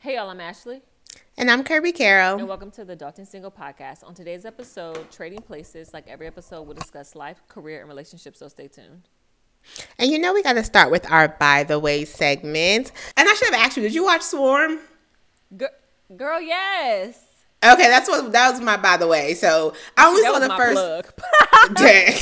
Hey, y'all, I'm Ashley. And I'm Kirby Carroll. And welcome to the Dalton Single Podcast. On today's episode, Trading Places, like every episode, we'll discuss life, career, and relationships, so stay tuned. And you know, we got to start with our By the Way segment. And I should have asked you, did you watch Swarm? G- girl, yes. Okay, that's what that was my by the way. So I only saw the first. dang,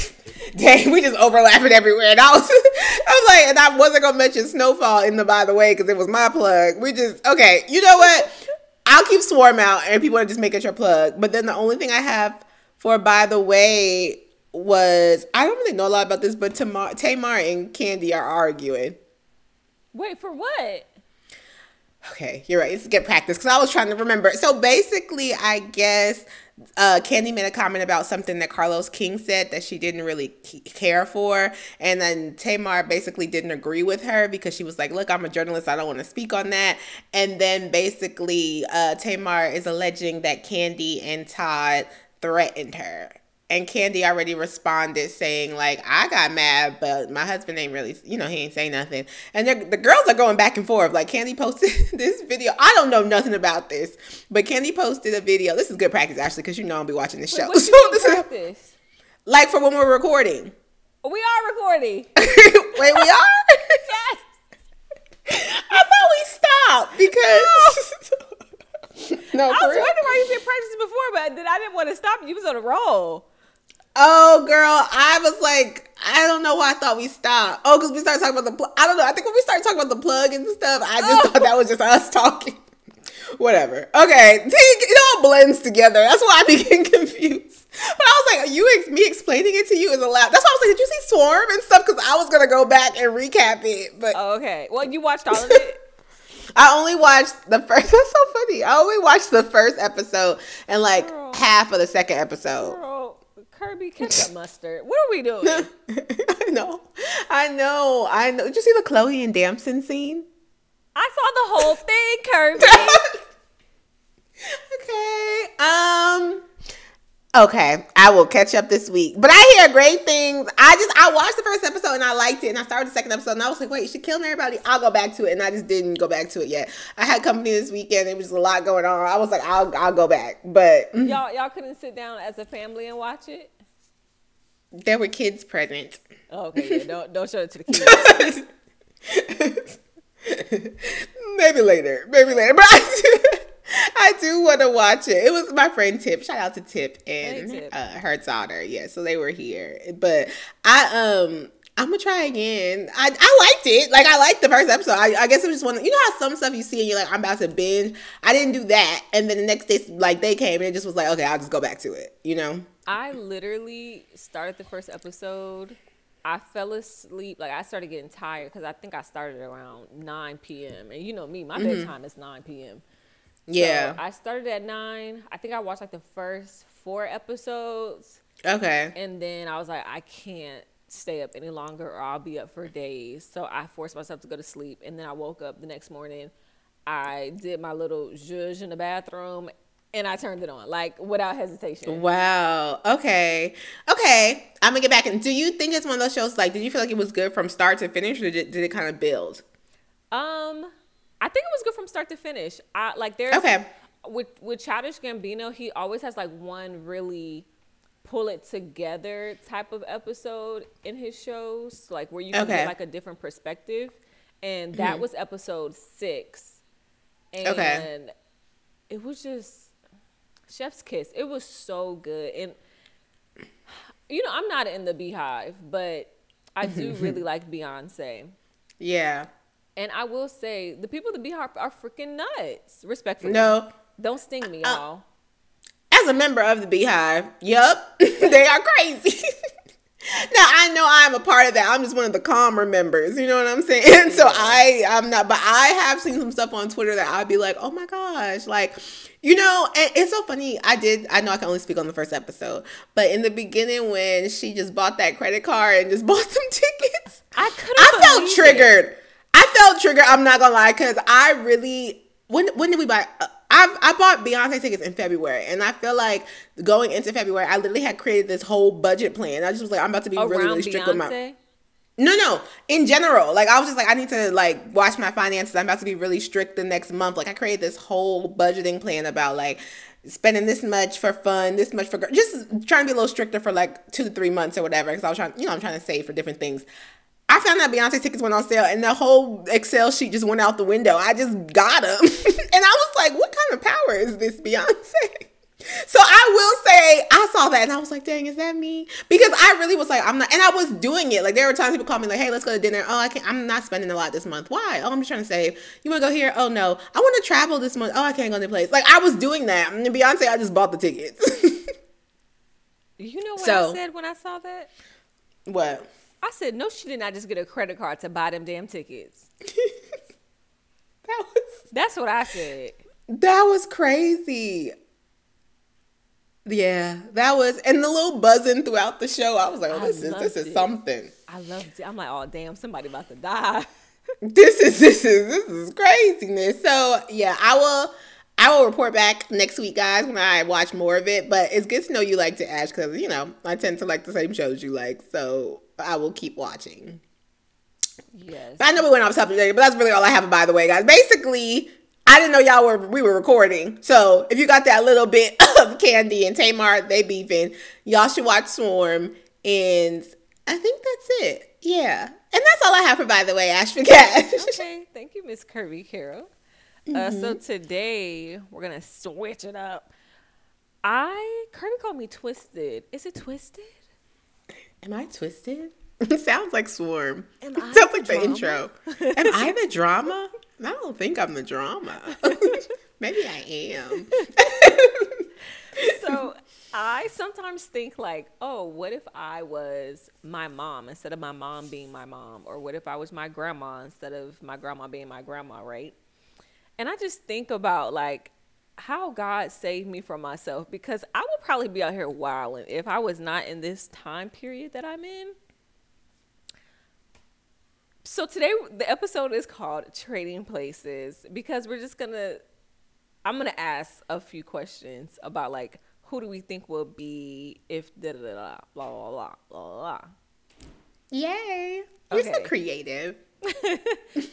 dang, we just overlapping everywhere. And I was, I was like, and I wasn't gonna mention Snowfall in the by the way because it was my plug. We just okay. You know what? I'll keep Swarm out, and people are just making your plug. But then the only thing I have for by the way was I don't really know a lot about this, but Tamar, Tamar and Kandi are arguing. Wait for what? Okay, you're right. Let's get practice because I was trying to remember. So basically, I guess uh, Kandi made a comment about something that Carlos King said that she didn't really care for, and then Tamar basically didn't agree with her because she was like, "Look, I'm a journalist. I don't want to speak on that." And then basically, uh, Tamar is alleging that Kandi and Todd threatened her and Kandi already responded saying like I got mad, but my husband ain't really, you know, he ain't say nothing. And the girls are going back and forth. Like Kandi posted this video. I don't know nothing about this, but Kandi posted a video. This is good practice actually, because you know I'll be watching this show. Wait, so this practice? is like for when we're recording. We are recording. Wait, we are. yes. I thought we stopped because. No. no, I was wondering why you said practice before, but then I didn't want to stop you. You was on a roll. Oh, girl, I was like, I don't know why I thought we stopped. Oh, because we started talking about the. Pl- I don't know. I think when we started talking about the plug and stuff, I just oh. thought that was just us talking. Whatever. Okay, it all blends together. That's why I became confused. But I was like, you ex- me explaining it to you is a lot. That's why I was like, did you see Swarm and stuff? Because I was gonna go back and recap it. But oh, okay, well, you watched all of it. I only watched the first. That's so funny. I only watched the first episode and like Girl. half of the second episode. Girl. Kirby ketchup mustard. What are we doing? I know. I know. I know. Did you see the Chloe and Damson scene? I saw the whole thing, Kirby. okay. Um Okay, I will catch up this week. But I hear great things. I just I watched the first episode and I liked it, and I started the second episode and I was like, wait, she killing everybody. I'll go back to it, and I just didn't go back to it yet. I had company this weekend. It was a lot going on. I was like, I'll I'll go back, but y'all y'all couldn't sit down as a family and watch it. There were kids present. Oh, okay, yeah, don't don't show it to the kids. maybe later, maybe later, but. I, I do want to watch it. It was my friend Tip. Shout out to Tip and hey, Tip. Uh, her daughter. Yeah, so they were here. But I um I'm gonna try again. I, I liked it. Like I liked the first episode. I, I guess it was just one. You know how some stuff you see and you're like, I'm about to binge. I didn't do that, and then the next day, like they came and it just was like, okay, I'll just go back to it. You know. I literally started the first episode. I fell asleep. Like I started getting tired because I think I started around 9 p.m. And you know me, my mm-hmm. bedtime is 9 p.m. Yeah. So I started at nine. I think I watched like the first four episodes. Okay. And then I was like, I can't stay up any longer or I'll be up for days. So I forced myself to go to sleep. And then I woke up the next morning. I did my little zhuzh in the bathroom and I turned it on, like without hesitation. Wow. Okay. Okay. I'm gonna get back. And do you think it's one of those shows? Like, did you feel like it was good from start to finish, or did, did it kind of build? Um, I think it was good from start to finish. I like there's okay with with Childish Gambino. He always has like one really pull it together type of episode in his shows, like where you can okay. get like a different perspective. And that mm-hmm. was episode six. And okay. it was just Chef's Kiss. It was so good. And you know, I'm not in the BeyHive, but I do really like Beyonce. Yeah. And I will say, the people at the BeyHive are freaking nuts. Respectfully. No. Don't sting me, uh, y'all. As a member of the BeyHive, yep, they are crazy. now I know I'm a part of that. I'm just one of the calmer members. You know what I'm saying? So I, I'm not. But I have seen some stuff on Twitter that I'd be like, oh my gosh, like, you know, and it's so funny. I did. I know I can only speak on the first episode, but in the beginning when she just bought that credit card and just bought some tickets, I could. I felt triggered. It. I felt triggered. I'm not gonna lie, because I really when when did we buy? Uh, I I bought Beyonce tickets in February, and I feel like going into February, I literally had created this whole budget plan. I just was like, I'm about to be Around really really strict Beyonce? with my. No, no. In general, like I was just like, I need to like watch my finances. I'm about to be really strict the next month. Like I created this whole budgeting plan about like spending this much for fun, this much for just trying to be a little stricter for like two to three months or whatever. Because I was trying, you know, I'm trying to save for different things. I found that Beyonce tickets went on sale and the whole Excel sheet just went out the window. I just got them. and I was like, what kind of power is this, Beyonce? So I will say I saw that and I was like, dang, is that me? Because I really was like, I'm not and I was doing it. Like there were times people called me like, hey, let's go to dinner. Oh, I can't I'm not spending a lot this month. Why? Oh, I'm just trying to save. You wanna go here? Oh no. I wanna travel this month. Oh, I can't go to the place. Like I was doing that. And Beyonce, I just bought the tickets. you know what so, I said when I saw that? What? I said, no, she did not just get a credit card to buy them damn tickets. that was That's what I said. That was crazy. Yeah, that was and the little buzzing throughout the show. I was like, oh, this is this is it. something. I loved it. I'm like, oh damn, somebody about to die. this is this is this is craziness. So yeah, I will I will report back next week, guys, when I watch more of it. But it's good to know you like to Ash because you know I tend to like the same shows you like, so I will keep watching. Yes. But I know we went off topic, but that's really all I have. By the way, guys, basically I didn't know y'all were we were recording. So if you got that little bit of Kandi and Tamar, they beefing, y'all should watch Swarm. And I think that's it. Yeah. And that's all I have for by the way, Ash Cash. okay. Thank you, Miss Kirby Carroll. Mm-hmm. Uh, so mm-hmm. today we're gonna switch it up. I Kirby called me twisted. Is it twisted? Am I twisted? It sounds like Swarm. Am I sounds like the intro. Am I the drama? I don't think I'm the drama. Maybe I am. so I sometimes think like, oh, what if I was my mom instead of my mom being my mom? Or what if I was my grandma instead of my grandma being my grandma, right? And I just think about like how God saved me from myself because I would probably be out here wilding if I was not in this time period that I'm in so today the episode is called Trading Places because we're just gonna I'm gonna ask a few questions about like who do we think will be if da da da blah blah blah blah blah. Yay! You're okay. so creative.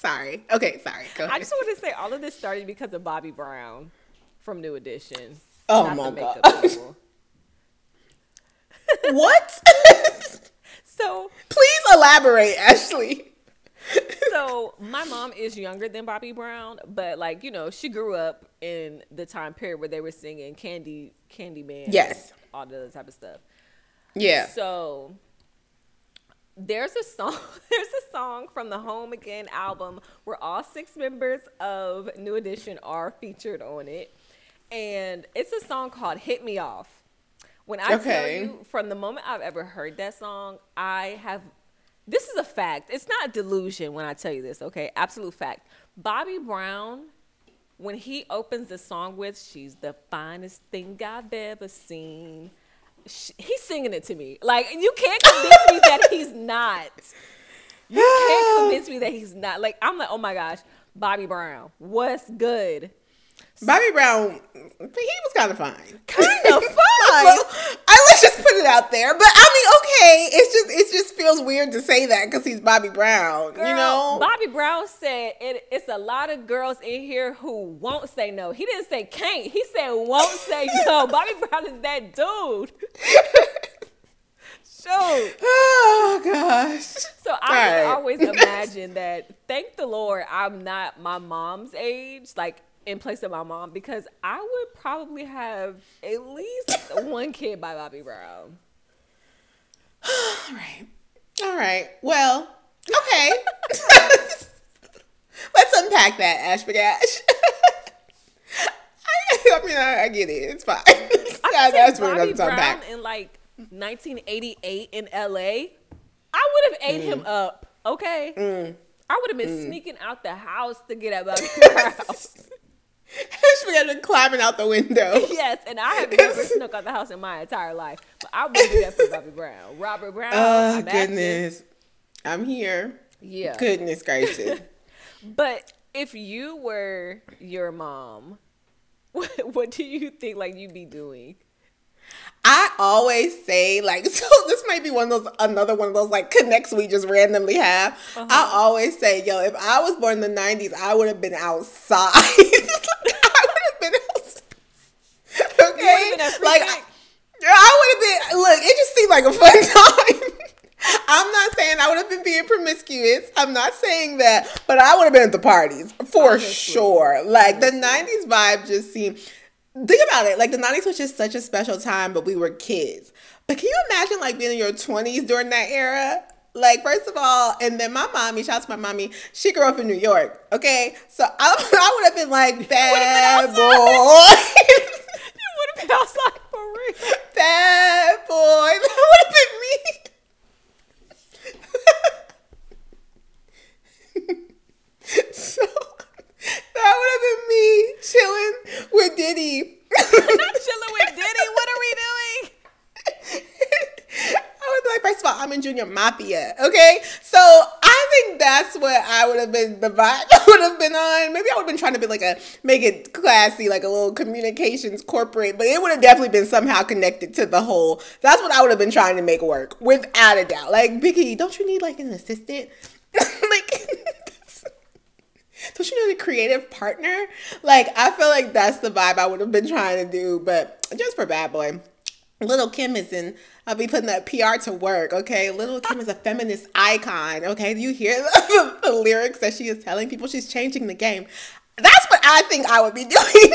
sorry. Okay, sorry. Go ahead. I just want to say all of this started because of Bobby Brown from New Edition. Oh my god. what? So please elaborate, Ashley. so my mom is younger than Bobby Brown, but like you know, she grew up in the time period where they were singing Candy, Candyman, yes, all the other type of stuff. Yeah. So there's a song. There's a song from the Home Again album where all six members of New Edition are featured on it, and it's a song called "Hit Me Off." When I okay. tell you, from the moment I've ever heard that song, I have. This is a fact. It's not delusion when I tell you this. Okay, absolute fact. Bobby Brown, when he opens the song with "She's the finest thing I've ever seen," he's singing it to me. Like you can't convince me that he's not. You can't convince me that he's not. Like I'm like, oh my gosh, Bobby Brown, what's good? Bobby Brown, he was kind of fine. Kind of fine. I let's just put it out there. But I mean, okay, it's just it just feels weird to say that because he's Bobby Brown. Girl, you know, Bobby Brown said it, it's a lot of girls in here who won't say no. He didn't say can't. He said won't say no. Bobby Brown is that dude. Shoot. Oh gosh. So I right. always imagine that. Thank the Lord, I'm not my mom's age. Like in place of my mom because I would probably have at least one kid by Bobby Brown. All right. All right. Well, okay. Let's unpack that, Ash Bagash. I, I mean, I, I, get it. It's fine. That's what I that's Bobby Brown unpack. in like 1988 in LA. I would have ate mm. him up. Okay. Mm. I would have been mm. sneaking out the house to get at Bobby Brown. She had been climbing out the window. Yes, and I have never snuck out the house in my entire life, but I would do that for Bobby Brown, Robert Brown. Oh goodness, I'm here. Yeah, goodness gracious. but if you were your mom, what, what do you think like you'd be doing? I always say like so this might be one of those another one of those like connects we just randomly have. Uh-huh. I always say, yo, if I was born in the 90s, I would have been outside. I would have been outside. Okay? Been like I, I would have been look, it just seemed like a fun time. I'm not saying I would have been being promiscuous. I'm not saying that, but I would have been at the parties for sure. Like the 90s vibe just seemed think about it. Like the 90s was just such a special time, but we were kids. But can you imagine like being in your 20s during that era? Like, first of all, and then my mommy, shout out to my mommy, she grew up in New York. Okay. So I, I would have been like, bad boy. would have been outside for real. Bad boy. That would have been me. so that would have been me chilling with Diddy. chilling with Diddy? What are we doing? Was like, first of all, I'm in Junior Mafia. Okay. So I think that's what I would have been the vibe I would have been on. Maybe I would have been trying to be like a make it classy, like a little communications corporate, but it would have definitely been somehow connected to the whole. That's what I would have been trying to make work, without a doubt. Like, Biggie, don't you need like an assistant? like don't you need a creative partner? Like, I feel like that's the vibe I would have been trying to do, but just for Bad Boy. Little Kim is in, I'll be putting that PR to work, okay? Little Kim is a feminist icon, okay? Do you hear the, the, the lyrics that she is telling people? She's changing the game. That's what I think I would be doing.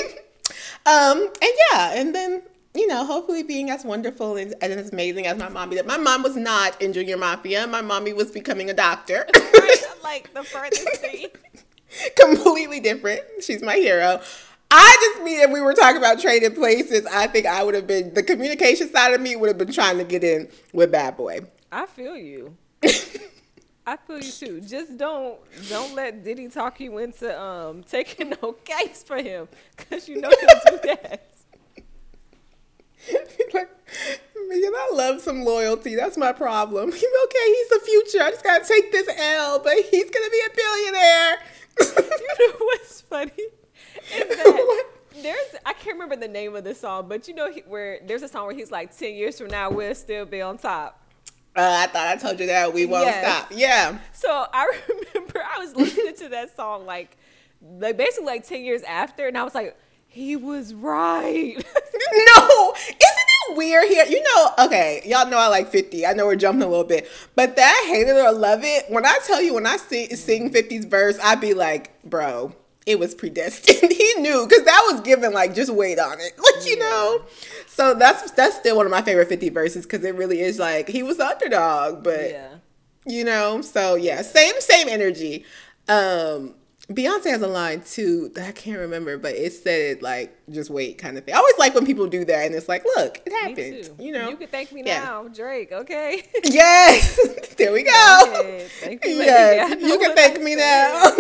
um, and yeah, and then you know, hopefully being as wonderful and, and, as amazing as my mommy did. My mom was not in Junior Mafia. My mommy was becoming a doctor. like the furthest thing. completely different. She's my hero. I just mean if we were talking about trading places, I think I would have been the communication side of me would have been trying to get in with Bad Boy. I feel you. I feel you too. Just don't don't let Diddy talk you into um taking no case for him, cause you know he'll do that. like, man, I love some loyalty. That's my problem. He's okay. He's the future. I just gotta take this L, but he's gonna be a billionaire you know what's funny? Is that there's I can't remember the name of the song, but you know he, where there's a song where he's like, ten years from now we'll still be on top. Uh, I thought I told you that we won't yes. stop. Yeah. So I remember I was listening to that song like, like basically like ten years after, and I was like, he was right. no, isn't it weird here? You know, okay, y'all know I like 50. I know we're jumping a little bit, but that hate it or love it, when I tell you, when I sing, sing 50's verse, I'd be like, bro, it was predestined. he knew because that was given like just wait on it, like you yeah. know. So that's that's still one of my favorite 50 verses because it really is like he was the underdog, but yeah. you know. So yeah, same same energy. Um, Beyonce has a line too that I can't remember, but it said like just wait kind of thing. I always like when people do that and it's like, look, it happened. You know. You can thank me yeah. now, Drake, okay? Yes. there we go. Thank you yes. You can thank me now.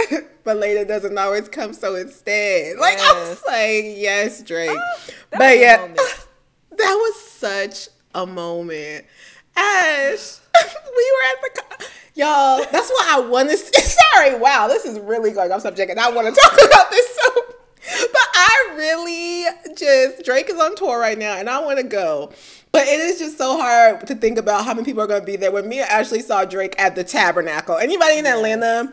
but later doesn't always come, so instead. Like yes. I was like, yes, Drake. Oh, but yeah. that was such a moment. Ash, we were at the Y'all, that's why I want to. Sorry, wow, this is really going off subject, and I want to talk about this so. But I really just Drake is on tour right now, and I want to go. But it is just so hard to think about how many people are going to be there. When Mia actually saw Drake at the Tabernacle, anybody in Atlanta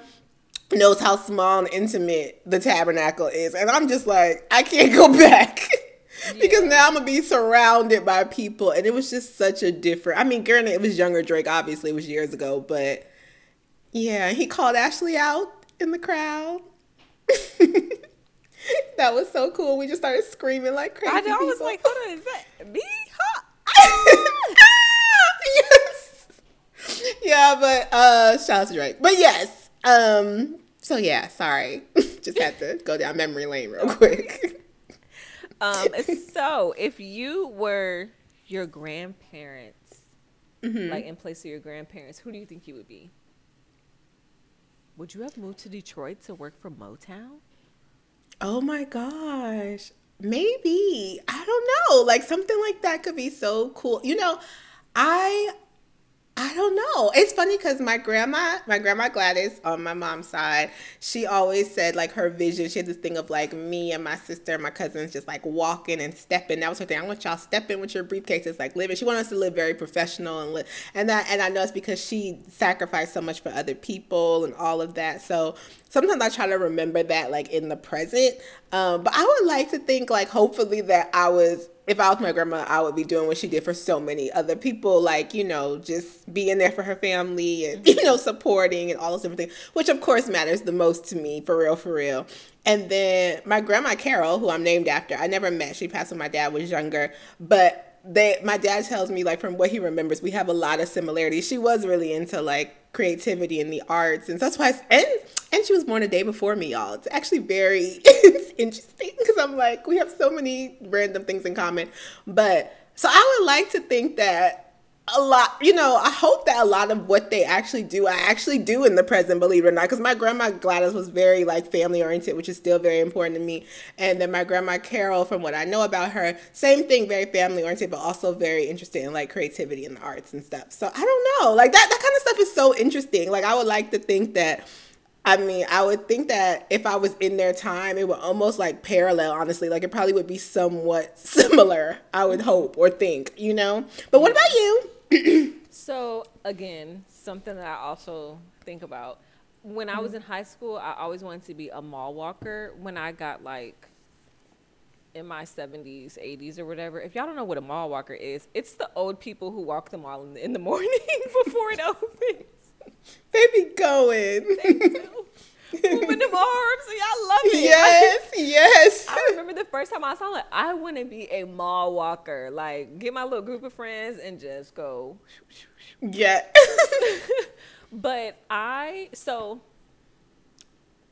knows how small and intimate the Tabernacle is, and I'm just like, I can't go back. because now I'm gonna be surrounded by people, and it was just such a different. I mean, granted, it was younger Drake. Obviously, it was years ago, but yeah, he called Ashley out in the crowd. that was so cool. We just started screaming like crazy. I, know, I was like, hold on, is that me? Huh? yes. Yeah, but uh shout out to Drake. But yes. Um so yeah, sorry. just had to go down memory lane real quick. um so if you were your grandparents, mm-hmm. like in place of your grandparents, who do you think you would be? Would you have moved to Detroit to work for Motown? Oh my gosh. Maybe. I don't know. Like something like that could be so cool. You know, I, I don't know. It's funny because my grandma, my grandma Gladys on my mom's side, she always said like her vision. She had this thing of like me and my sister and my cousins just like walking and stepping. That was her thing. I want y'all stepping with your briefcases, like living. She wanted us to live very professional and live. And that, and I know it's because she sacrificed so much for other people and all of that. So sometimes I try to remember that like in the present. Um, but I would like to think like hopefully that I was if I was my grandma, I would be doing what she did for so many other people, like, you know, just being there for her family and, you know, mm-hmm. supporting and all those different things, which of course matters the most to me, for real, for real. And then my grandma Carol, who I'm named after, I never met. She passed when my dad was younger, but they my dad tells me like from what he remembers we have a lot of similarities she was really into like creativity and the arts. And so that's why and and she was born a day before me y'all. It's actually very interesting because i'm like we have so many random things in common. But so i would like to think that a lot, you know, I hope that a lot of what they actually do, I actually do in the present, believe it or not. Because my grandma Gladys was very like family oriented, which is still very important to me. And then my grandma Carol, from what I know about her, same thing, very family oriented, but also very interested in like creativity and the arts and stuff. So I don't know, like that, that kind of stuff is so interesting. Like I would like to think that I mean, I would think that if I was in their time, it would almost like parallel, honestly. Like it probably would be somewhat similar, I would hope or think, you know? But what mm. about you? so again, something that I also think about when I was mm-hmm. in high school, I always wanted to be a mall walker. When I got like in my 70s, 80s, or whatever, if y'all don't know what a mall walker is, it's the old people who walk the mall in the, in the morning before it opens. They be going. They moving them arms. And Y'all love it. Yes, yes. I remember the first time I saw it, I want to be a mall walker. Like, get my little group of friends and just go. Yeah. but I, so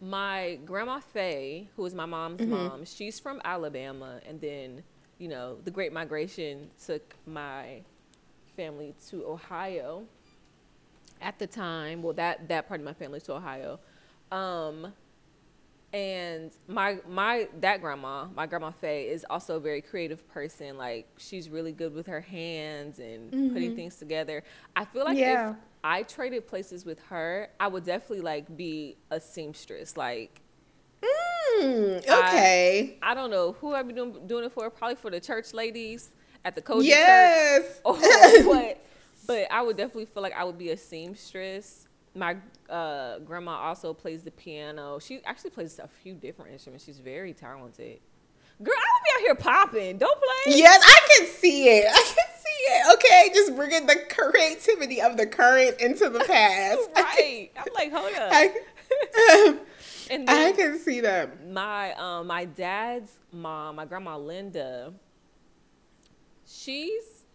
my grandma Faye, who is my mom's mm-hmm. mom, she's from Alabama. And then, you know, the Great Migration took my family to Ohio at the time. Well, that, that part of my family to Ohio. Um, and my my that grandma, my grandma Faye, is also a very creative person. Like she's really good with her hands and mm-hmm. putting things together. I feel like yeah. if I traded places with her, I would definitely like be a seamstress. Like Mm, okay. I, I, don't know who I'd be doing, doing it for. Probably for the church ladies at the cozy yes. church. Yes. but, but I would definitely feel like I would be a seamstress my uh, grandma also plays the piano. She actually plays a few different instruments. She's very talented. Girl, I would be out here popping. Don't play. Yes, I can see it. I can see it. Okay, just bringing the creativity of the current into the past. right. I'm like, hold up. I, and I can see that. My um, my dad's mom, my grandma Linda. She's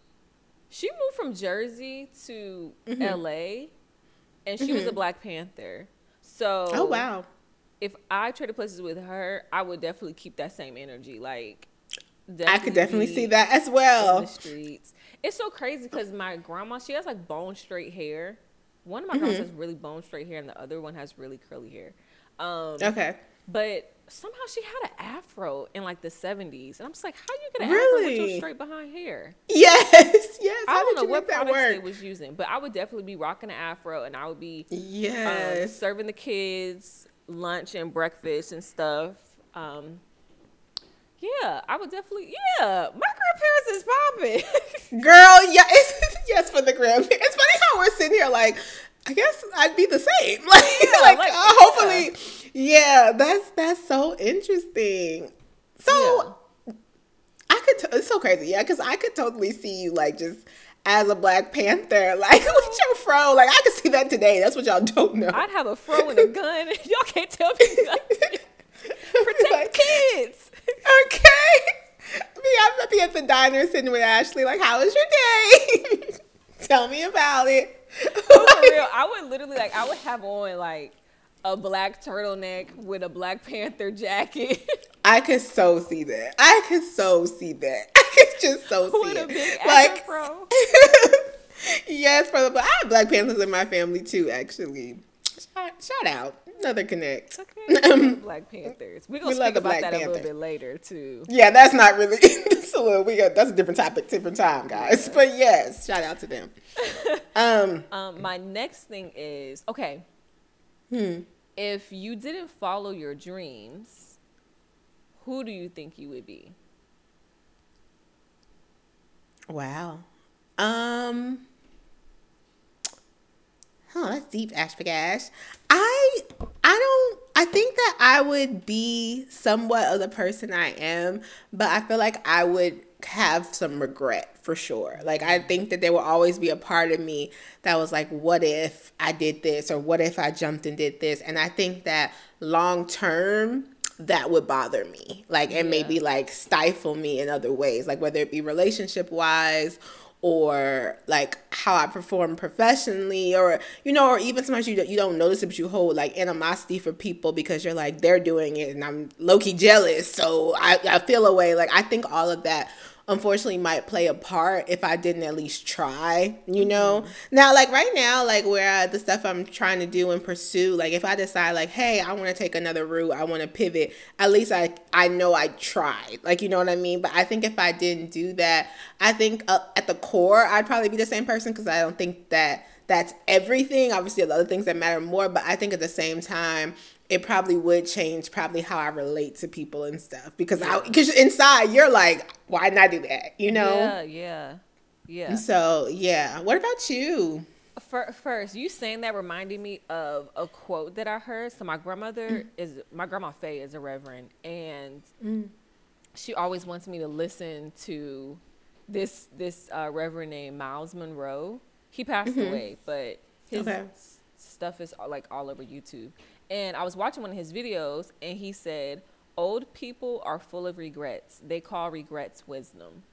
she moved from Jersey to mm-hmm. L.A and she mm-hmm. was a mm-hmm. Black Panther. So oh wow, if I traded places with her, I would definitely keep that same energy. Like I could definitely see that as well. the streets. It's so crazy because my grandma, she has like bone straight hair. One of my mm-hmm. grandmas has really bone straight hair, and the other one has really curly hair. Um, okay. But somehow she had an afro in like the 70s. And I'm just like, how are you get an really? afro with your straight behind hair? Yes, yes. I don't know what products work? they was using, but I would definitely be rocking an afro and I would be um, yes. Um, serving the kids lunch and breakfast and stuff. Um, yeah, I would definitely. Yeah, my grandparents is popping. Girl, yeah, yes for the grandparents. It's funny how we're sitting here like, I guess I'd be the same. Like, yeah, like, like uh, hopefully, yeah, that's that's so interesting. So yeah. I could. T- it's so crazy, yeah, because I could totally see you like just as a Black Panther, like with your fro. Like I could see that today. That's what y'all don't know. I'd have a fro and a gun. y'all can't tell me. Like, protect like, kids. Okay. Me, I'm gonna be at the diner sitting with Ashley. Like, how was your day? tell me about it. For real, I would literally like I would have on like a black turtleneck with a Black Panther jacket. I could so see that. I could so see that. I could just so see it. like, yes, for the I have Black Panthers in my family too, actually. Shout, shout out another connect. Okay. Black Panthers. We're gonna we speak about that Panther. a little bit later too. Yeah, that's not really. that's a little. We got that's a different topic, different time, guys. Yeah. But yes, shout out to them. um, um, my next thing is okay. Hmm. If you didn't follow your dreams, who do you think you would be? Wow. Um. Oh, that's deep, Ash. I I don't I think that I would be somewhat of the person I am, but I feel like I would have some regret for sure. Like I think that there will always be a part of me that was like, what if I did this or what if I jumped and did this? And I think that long term that would bother me. Like and yeah. maybe like stifle me in other ways, like whether it be relationship wise or like how I perform professionally or you know or even sometimes you you don't notice it but you hold like animosity for people because you're like they're doing it and I'm low key jealous. So I, I feel a way. Like I think all of that unfortunately might play a part if I didn't at least try, you know? Mm-hmm. Now, like right now, like where the stuff I'm trying to do and pursue, like if I decide like, hey, I want to take another route, I want to pivot, at least I I know I tried. Like, you know what I mean? But I think if I didn't do that, I think uh, at the core, I'd probably be the same person because I don't think that that's everything. Obviously, the other things that matter more, but I think at the same time, it probably would change probably how I relate to people and stuff because yeah. I because inside you're like, why not do that? You know? Yeah, yeah, yeah. so yeah, what about you? First, you saying that reminded me of a quote that I heard. So my grandmother mm. is my grandma Faye is a reverend, and mm. she always wants me to listen to this this uh, reverend named Myles Munroe. He passed mm-hmm. away, but his okay. stuff is like all over YouTube. And I was watching one of his videos, and he said, "Old people are full of regrets. They call regrets wisdom."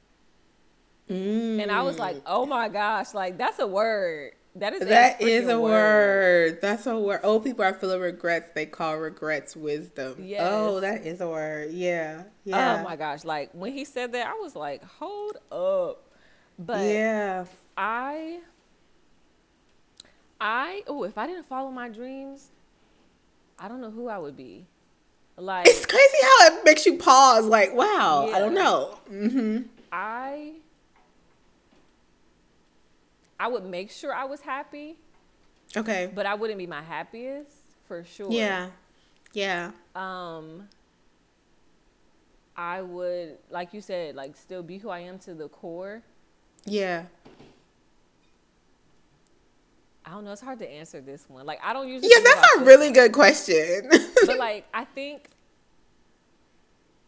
Mm. And I was like, "Oh my gosh! Like that's a word. That is that a is a word. word. That's a word. Old people are full of regrets. They call regrets wisdom. Yes. Oh, that is a word. Yeah. Yeah. Oh my gosh! Like when he said that, I was like, "Hold up!" But yeah, I, I oh, if I didn't follow my dreams, I don't know who I would be. Like it's crazy how it makes you pause. Like, wow, yeah. I don't know. Mm-hmm. I I would make sure I was happy. Okay. But I wouldn't be my happiest for sure. Yeah. Yeah. Um I would like you said, like still be who I am to the core. Yeah. I don't know. It's hard to answer this one. Like I don't usually. Yeah, that's a really good question. but like I think,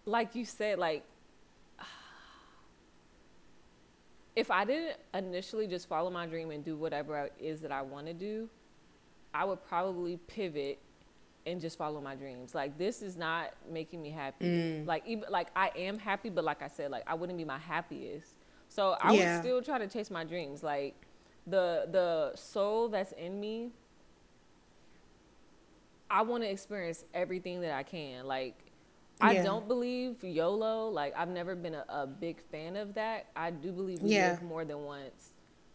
like you said, like if I didn't initially just follow my dream and do whatever it is that I want to do, I would probably pivot and just follow my dreams. Like this is not making me happy. Mm. Like even like I am happy, but like I said, like I wouldn't be my happiest. So I yeah. would still try to chase my dreams. Like the the soul that's in me I want to experience everything that I can. Like I don't believe YOLO. Like I've never been a, a big fan of that. I do believe we yeah. live more than once.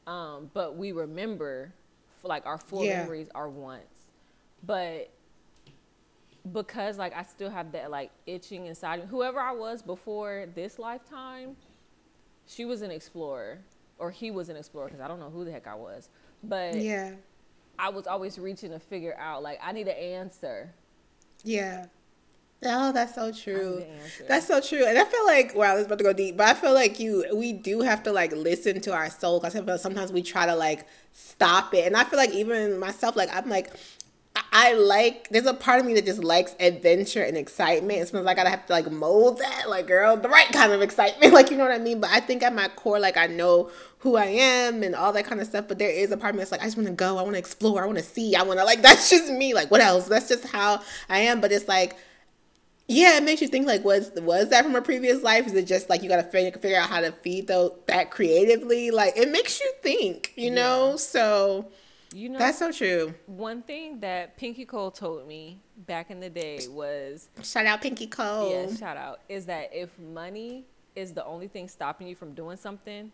Um, but we remember like our full yeah. memories are once. But because like I still have that like itching inside me. Whoever I was before this lifetime, she was an explorer or he was an explorer because I don't know who the heck I was. But yeah, I was always reaching to figure out like I need an answer. Yeah. Oh, that's so true. That's so true. And I feel like wow, this is about to go deep, but I feel like you we do have to like listen to our soul because I feel sometimes we try to like stop it. And I feel like even myself, like I'm like I like there's a part of me that just likes adventure and excitement. It smells like I have to like mold that, like girl, the right kind of excitement, like you know what I mean. But I think at my core, like I know who I am and all that kind of stuff. But there is a part of me that's like I just want to go, I want to explore, I want to see, I want to like that's just me. Like what else? That's just how I am. But it's like yeah, it makes you think like was was that from a previous life? Is it just like you gotta figure, figure out how to feed though that creatively? Like it makes you think, you know. Yeah. So you know, that's so true. One thing that Pinky Cole told me back in the day was shout out Pinky Cole. Yeah, shout out is that if money is the only thing stopping you from doing something,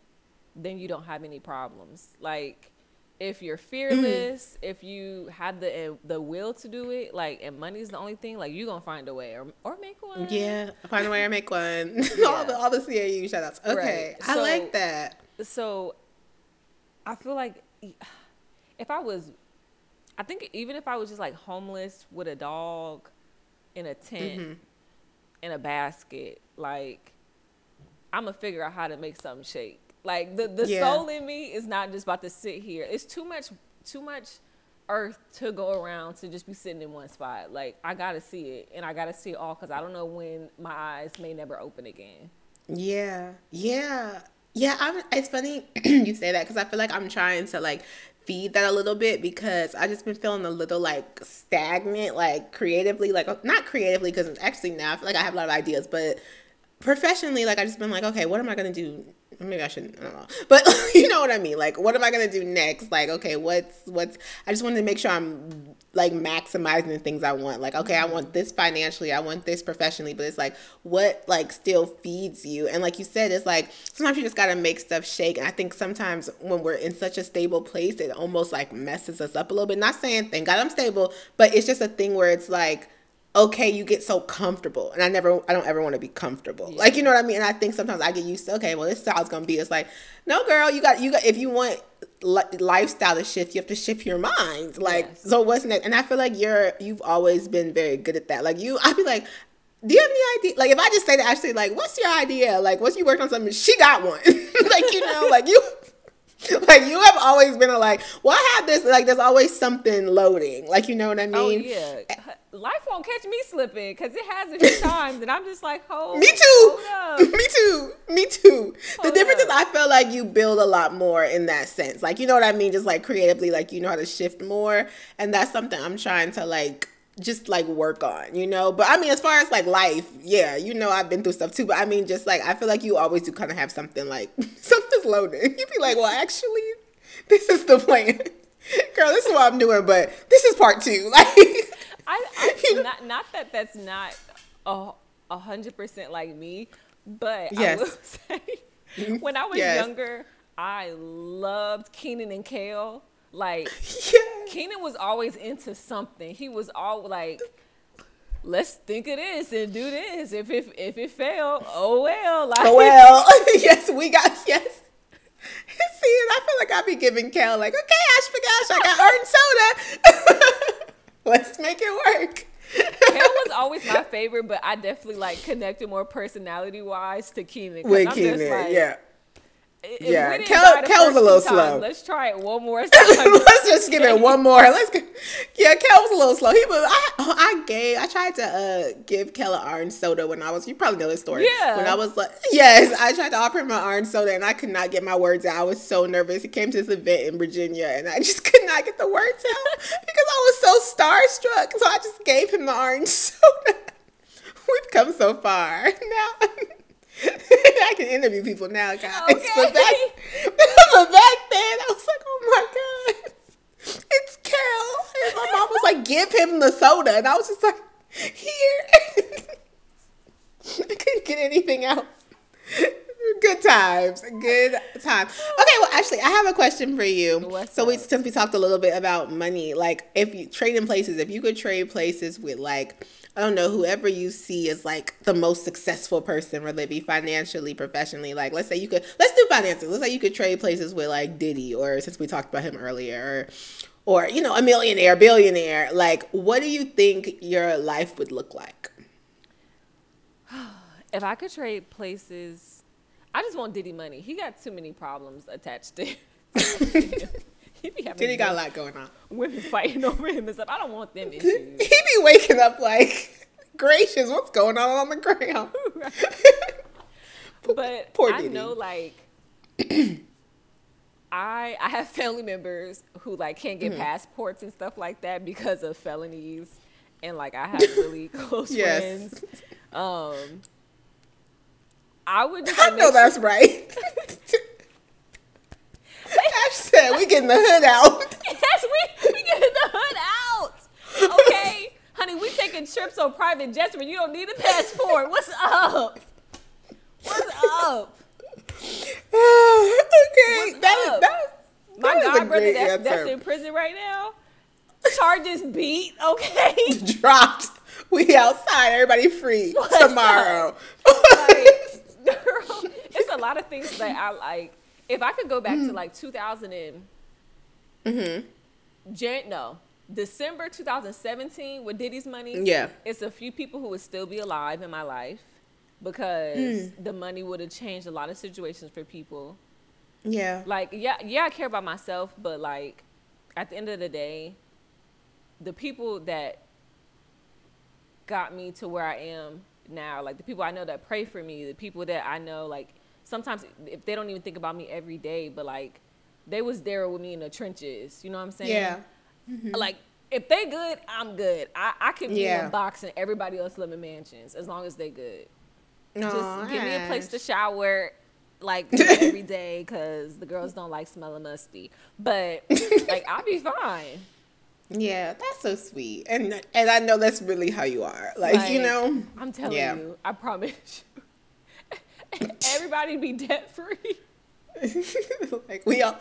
then you don't have any problems. Like if you're fearless, mm-hmm. if you have the the will to do it, like and money's the only thing, like you're gonna find a way or or make one. Yeah, find a way or make one. Yeah. all the all the CAU shout outs. Okay. Right. I so, like that. So I feel like if I was I think even if I was just like homeless with a dog in a tent mm-hmm. in a basket, like I'm gonna figure out how to make something shake. Like the the yeah. soul in me is not just about to sit here. It's too much too much earth to go around to just be sitting in one spot. Like I gotta see it, and I gotta see it all because I don't know when my eyes may never open again. Yeah, yeah, yeah. I'm, it's funny you say that because I feel like I'm trying to like feed that a little bit because I just been feeling a little like stagnant, like creatively, like uh, not creatively because actually now I feel like I have a lot of ideas, but professionally, like I just been like, okay, what am I gonna do maybe I shouldn't. I don't know, but you know what I mean. Like, what am I gonna do next? Like, okay, what's what's? I just wanted to make sure I'm like maximizing the things I want. Like, okay, I want this financially, I want this professionally, but it's like what like still feeds you. And like you said, it's like sometimes you just gotta make stuff shake. And I think sometimes when we're in such a stable place, it almost like messes us up a little bit. Not saying thank God I'm stable, but it's just a thing where it's like okay, you get so comfortable. And I never, I don't ever want to be comfortable. Yeah. Like, you know what I mean? And I think sometimes I get used to, okay, well, this style's going to be, it's like, no, girl, you got, you got, if you want li- lifestyle to shift, you have to shift your mind. Like, yes. so what's next? And I feel like you're, you've always been very good at that. Like, you, I'd be like, do you have any idea? Like, if I just say to Ashley, like, what's your idea? Like, once you worked on something, she got one. like, you know, like you, like you have always been a like, well, I have this. Like, there's always something loading. Like, you know what I oh, mean? Oh yeah. Life won't catch me slipping because it has a few times, and I'm just like, hold. Me too. me too. Me too. Hold the difference up. is, I feel like you build a lot more in that sense. Like, you know what I mean? Just like creatively, like you know how to shift more, and that's something I'm trying to like just like work on, you know. But I mean, as far as like life, yeah, you know, I've been through stuff too. But I mean, just like I feel like you always do kind of have something like something's loaded. You'd be like, well, actually, this is the plan, girl. This is what I'm doing, but this is part two. Like, I, I not not that that's not a hundred percent like me, but yes. I will say mm-hmm. when I was yes. younger, I loved Kenan and Kel. Like yeah. Kenan was always into something. He was all like, let's think of this and do this. If if if it failed, oh well. Like, oh well. yes, we got yes. See, I feel like I'd be giving Kel like, okay, Ash for gosh, I got orange soda. let's make it work. Kel was always my favorite, but I definitely like connected more personality wise to Kenan. With Kenan, like, yeah yeah, Kel, Kel was a little time, slow. Let's try it one more time. let's just give it one more. Let's go. Yeah, Kel was a little slow. He was. I, I gave. I tried to uh, give Kel an orange soda when I was. You probably know this story. Yeah. When I was like, yes, I tried to offer him an orange soda and I could not get my words out. I was so nervous. He came to this event in Virginia and I just could not get the words out because I was so starstruck. So I just gave him the orange soda. We've come so far now. Can interview people now, guys. Okay. But back, but back then, I was like, oh my god, it's Kel. And my mom was like, give him the soda, and I was just like, here. I couldn't get anything out. Good times, good times. Okay, well, actually, I have a question for you. What's so we since we talked a little bit about money, like if you trade in places, if you could trade places with like I don't know, whoever you see as like the most successful person, whether it be financially, professionally. Like, let's say you could, let's do finances. Let's say you could trade places with like Diddy, or since we talked about him earlier, or, or you know, a millionaire, billionaire. Like, what do you think your life would look like? If I could trade places, I just want Diddy money. He got too many problems attached to him. he be having Diddy got a lot going on. Women fighting over him and stuff. I don't want them issues. he be waking up like, gracious, what's going on on the ground? but Poor I know like I I have family members who like can't get mm-hmm. passports and stuff like that because of felonies, and like I have really close yes. friends. Um, I would. Just, I know that's right. Ash said, "We getting the hood out." yes, we we getting the hood out. Okay, honey, we taking trips on private jets when you don't need a passport. What's up? What's up? okay, What's that, up? That, My god brother that's, that's in prison right now. Charges beat, okay? Dropped. We outside. Everybody free What's tomorrow. like, girl, it's a lot of things that I like. If I could go back mm. to like 2000 and mm-hmm. Jan- no, December 2017 with Diddy's money. Yeah, it's a few people who would still be alive in my life because mm. the money would have changed a lot of situations for people. Yeah, like yeah, yeah, I care about myself, but like at the end of the day, the people that got me to where I am now, like the people I know that pray for me, the people that I know, like sometimes if they don't even think about me every day, but like they was there with me in the trenches. You know what I'm saying? Yeah. Mm-hmm. Like if they good, I'm good. I, I can be yeah. in a box and everybody else live in mansions as long as they good. Just Aww, give me a place to shower like every day because the girls don't like smelling musty. But like I'll be fine. Yeah, that's so sweet, and and I know that's really how you are. Like, like you know, I'm telling yeah. you, I promise everybody be debt free. like we all,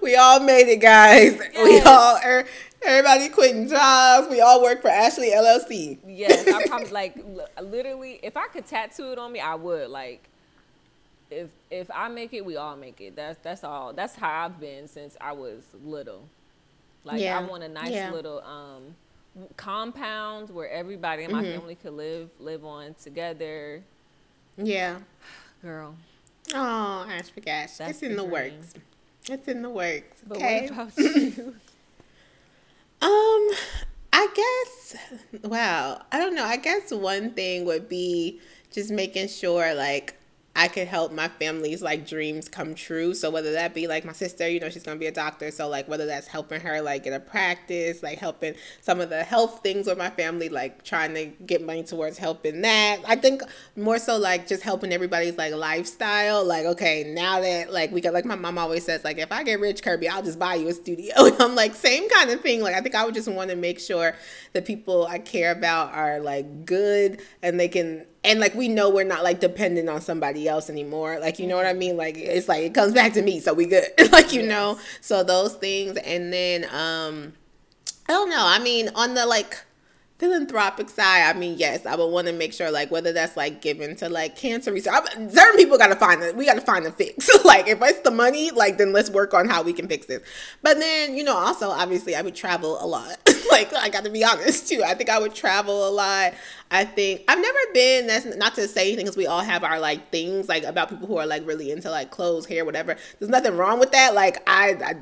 we all made it, guys. Yes. We all, er, everybody quitting jobs. We all work for Ashley LLC. yes, I promise. Like literally, if I could tattoo it on me, I would. Like, if if I make it, we all make it. That's that's all. That's how I've been since I was little. Like yeah. I want a nice yeah. little um, compound where everybody in my mm-hmm. family could live live on together. Yeah. Girl. Oh, Ash for gosh. That's it's in the, the works. It's in the works. But okay. what about you? um, I guess wow. I don't know. I guess one thing would be just making sure like I could help my family's like dreams come true. So whether that be like my sister, you know, she's gonna be a doctor. So like whether that's helping her like get a practice, like helping some of the health things with my family, like trying to get money towards helping that. I think more so like just helping everybody's like lifestyle. Like, okay, now that like we got like my mom always says, like if I get rich, Kirby, I'll just buy you a studio. I'm like, same kind of thing. Like I think I would just want to make sure the people I care about are like good and they can and like we know we're not like dependent on somebody else anymore like you know what i mean like it's like it comes back to me so we good like you yes. know so those things and then um i don't know i mean on the like philanthropic side, I mean, yes, I would want to make sure, like, whether that's like given to like cancer research. I, certain people got to find it. We got to find a fix. like, if it's the money, like, then let's work on how we can fix this. But then, you know, also obviously, I would travel a lot. like, I got to be honest too. I think I would travel a lot. I think I've never been. That's not to say anything, because we all have our like things like about people who are like really into like clothes, hair, whatever. There's nothing wrong with that. Like, I, I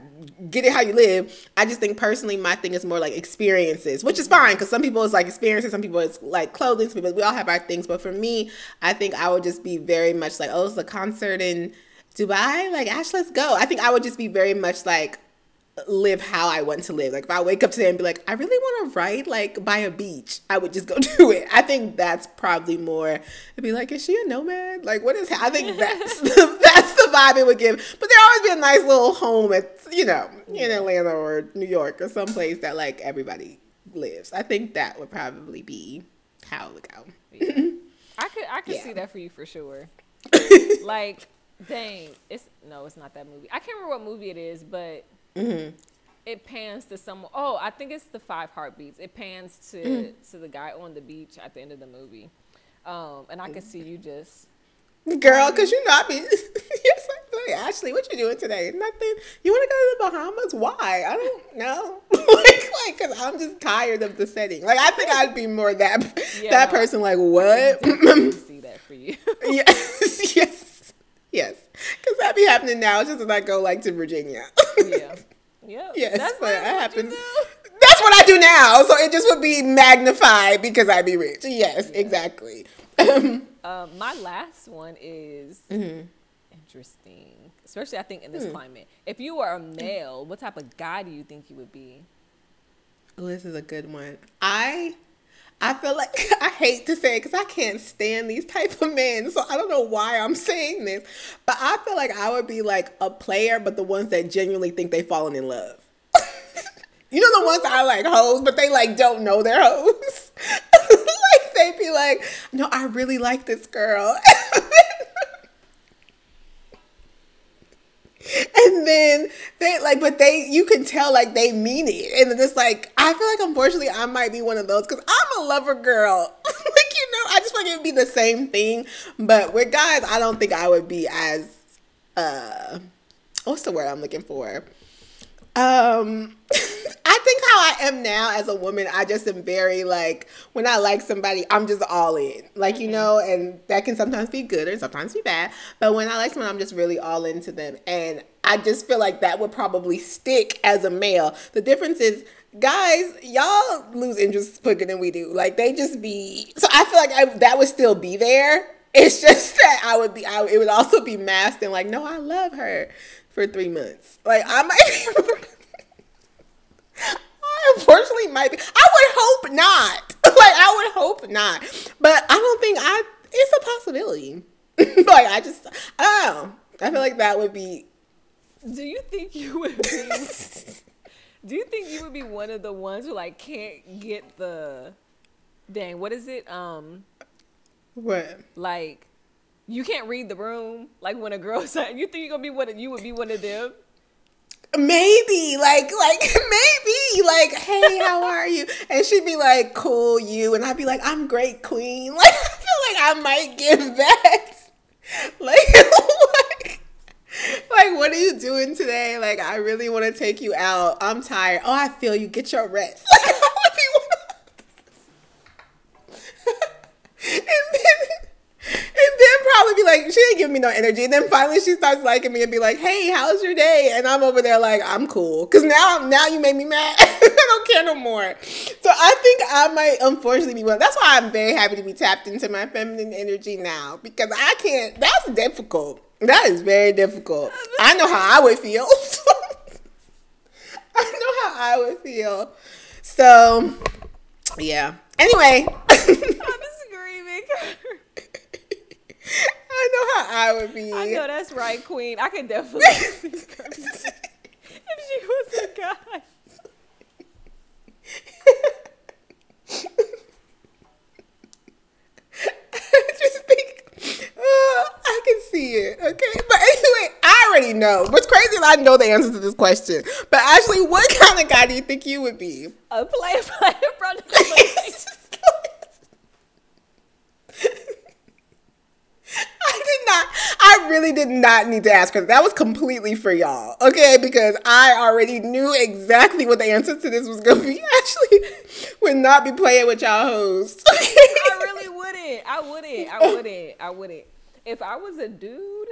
get it how you live. I just think personally, my thing is more like experiences, which is fine because some people it's like experiences, some people it's like clothing, some people we all have our things. But for me, I think I would just be very much like, oh, it's a concert in Dubai. Like, Ash, let's go. I think I would just be very much like live how I want to live. Like if I wake up today and be like, I really want to write like by a beach, I would just go do it. I think that's probably more. I'd be like, is she a nomad? Like what is? I think that's the, that's the vibe it would give. But there always be a nice little home at you know in Atlanta or New York or someplace that like everybody lives. I think that would probably be how it would go. Yeah. I could I could yeah. see that for you for sure. like, dang, it's no, it's not that movie. I can't remember what movie it is, but Mm-hmm. It pans to someone. Oh, I think it's the five heartbeats. It pans to mm. to the guy on the beach at the end of the movie, um, and I can see you just Girl, cause you know I be yes, like, Ashley, what you doing today? Nothing. You want to go to the Bahamas? Why? I don't know. like, like, cause I'm just tired of the setting. Like, I think I'd be more that yeah, that no, person. Like, what? see that for you. yes, yes, yes. Cause that'd be happening now. just when I go like to Virginia. Yeah. Yeah. Yes, that's but that happens. That's what I do now. So it just would be magnified because I'd be rich. Yes, yeah. exactly. um, my last one is mm-hmm. interesting, especially I think in this hmm. climate. If you were a male, what type of guy do you think you would be? Oh, this is a good one. I I feel like I hate to say it because I can't stand these type of men. So I don't know why I'm saying this, but I feel like I would be like a player, but the ones that genuinely think they've fallen in love. you know the ones that are like hoes, but they like don't know they're hoes. like they'd be like, no, I really like this girl. And then they like, but they you can tell like they mean it, and it's like I feel like unfortunately I might be one of those because I'm a lover girl. like you know, I just want it to be the same thing, but with guys, I don't think I would be as uh, what's the word I'm looking for? Um, I think how I am now as a woman, I just am very like when I like somebody, I'm just all in, like you mm-hmm. know, and that can sometimes be good or sometimes be bad. But when I like someone, I'm just really all into them, and I just feel like that would probably stick as a male. The difference is guys, y'all lose interest quicker than we do. Like they just be. So I feel like I, that would still be there. It's just that I would be. I, it would also be masked and like, no, I love her for three months. Like I might. I unfortunately might be. I would hope not. like I would hope not. But I don't think I. It's a possibility. like I just. I don't know. I feel like that would be. Do you think you would be? do you think you would be one of the ones who like can't get the? Dang, what is it? Um. What? Like you can't read the room. Like when a girl's like, you think you're gonna be one of you would be one of them? Maybe, like, like maybe, like, hey, how are you? And she'd be like, cool, you, and I'd be like, I'm great, queen. Like, I feel like I might give back Like, like, like, what are you doing today? Like, I really want to take you out. I'm tired. Oh, I feel you. Get your rest. and then and then probably be like, she ain't giving me no energy. And then finally she starts liking me and be like, hey, how's your day? And I'm over there like, I'm cool. Cause now now you made me mad. I don't care no more. So I think I might unfortunately be one. That's why I'm very happy to be tapped into my feminine energy now. Because I can't that's difficult. That is very difficult. I know how I would feel. I know how I would feel. So yeah. Anyway. I'm screaming. I know how I would be. I know that's right, Queen. I can definitely see if she was a guy. I just think uh, I can see it. Okay, but anyway, I already know. What's crazy is I know the answer to this question. But actually, what kind of guy do you think you would be? A player, player, brother. I did not. I really did not need to ask her. That was completely for y'all, okay? Because I already knew exactly what the answer to this was going to be. Actually, would not be playing with y'all hoes. I really wouldn't. I wouldn't. I wouldn't. I wouldn't. If I was a dude,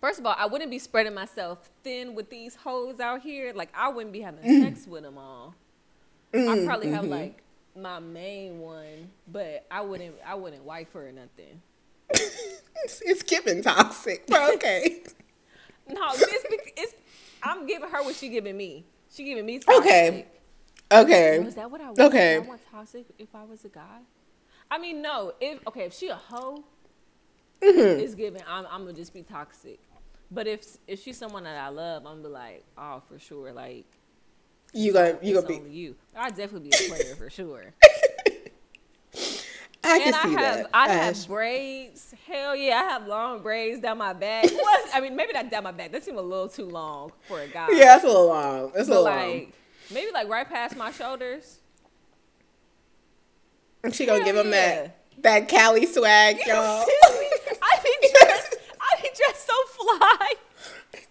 first of all, I wouldn't be spreading myself thin with these hoes out here. Like I wouldn't be having mm. sex with them all. Mm, I'd probably have mm-hmm. like my main one, but I wouldn't. I wouldn't wife her or nothing it's, it's giving toxic, but okay. no, it's, it's I'm giving her what she giving me. She giving me toxic. Okay. Okay. Was that what I want? Okay. I want toxic if I was a guy. I mean, no. If okay, if she a hoe, mm-hmm. it's giving. I'm, I'm gonna just be toxic. But if if she's someone that I love, I'm gonna be like, oh, for sure, like you gonna you gonna be you. I definitely be a player for sure. I can and I have, that. I have braids. Hell yeah, I have long braids down my back. What? I mean, maybe not down my back. That seems a little too long for a guy. Yeah, it's a little long. That's a little like, long. Maybe like right past my shoulders. And she gonna Hell give him yeah. that that Cali swag, y'all. I be dressed. I be dressed so fly.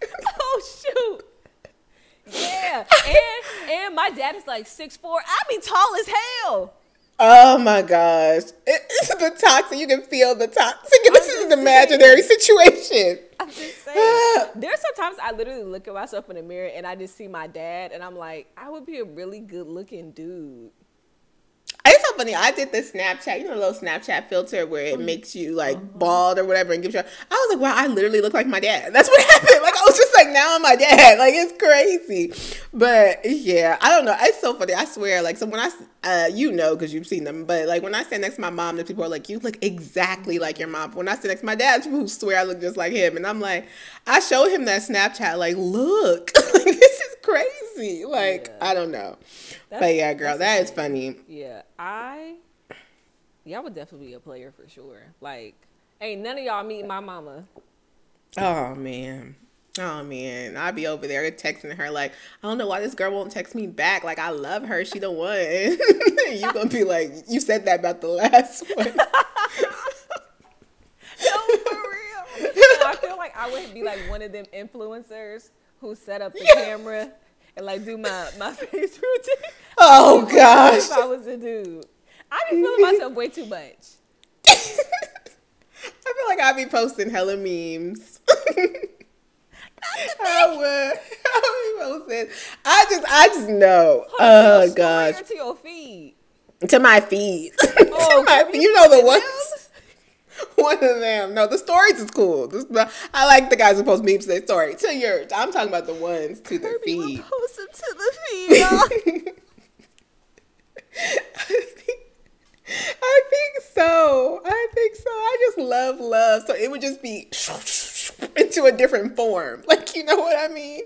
oh shoot. Yeah, and and my dad is like six four. I be tall as hell. Oh my gosh. It, it's the toxic. You can feel the toxic. This is an imaginary situation. I'm just saying. There's sometimes I literally look at myself in the mirror and I just see my dad and I'm like, I would be a really good looking dude. Funny. I did the Snapchat, you know, the little Snapchat filter where it mm-hmm. makes you like uh-huh. bald or whatever and gives you. I was like, wow, I literally look like my dad. That's what happened. Like I was just like, now I'm my dad. Like it's crazy. But yeah, I don't know. It's so funny. I swear. Like so when I, uh, you know, because you've seen them. But like when I stand next to my mom, the people are like, you look exactly like your mom. When I stand next to my dad, people swear I look just like him, and I'm like, I show him that Snapchat. Like, look, crazy. Like yeah. I don't know. That's, but yeah, girl, that is funny. Yeah, I, y'all would definitely be a player for sure. Like, ain't none of y'all meet my mama. Oh man, Oh man, I'd be over there texting her like, I don't know why this girl won't text me back. Like I love her, she the one. you gonna be like, you said that about the last one. no, for real. I feel like I would be like one of them influencers who set up the yeah. camera and like do my my face routine. Oh gosh! If I was a dude, I be feeling myself way too much. I feel like I'd be posting hella memes. I would. I would I just, I just know. Oh gosh. To your feed. To my feed. Oh, to my feed. You know the ones. One of them. No, the stories is cool. This, I like the guys who post memes to their story. To your, I'm talking about the ones to the feed. Post them to the feed. I think so. I think so. I just love love. So it would just be into a different form. Like you know what I mean?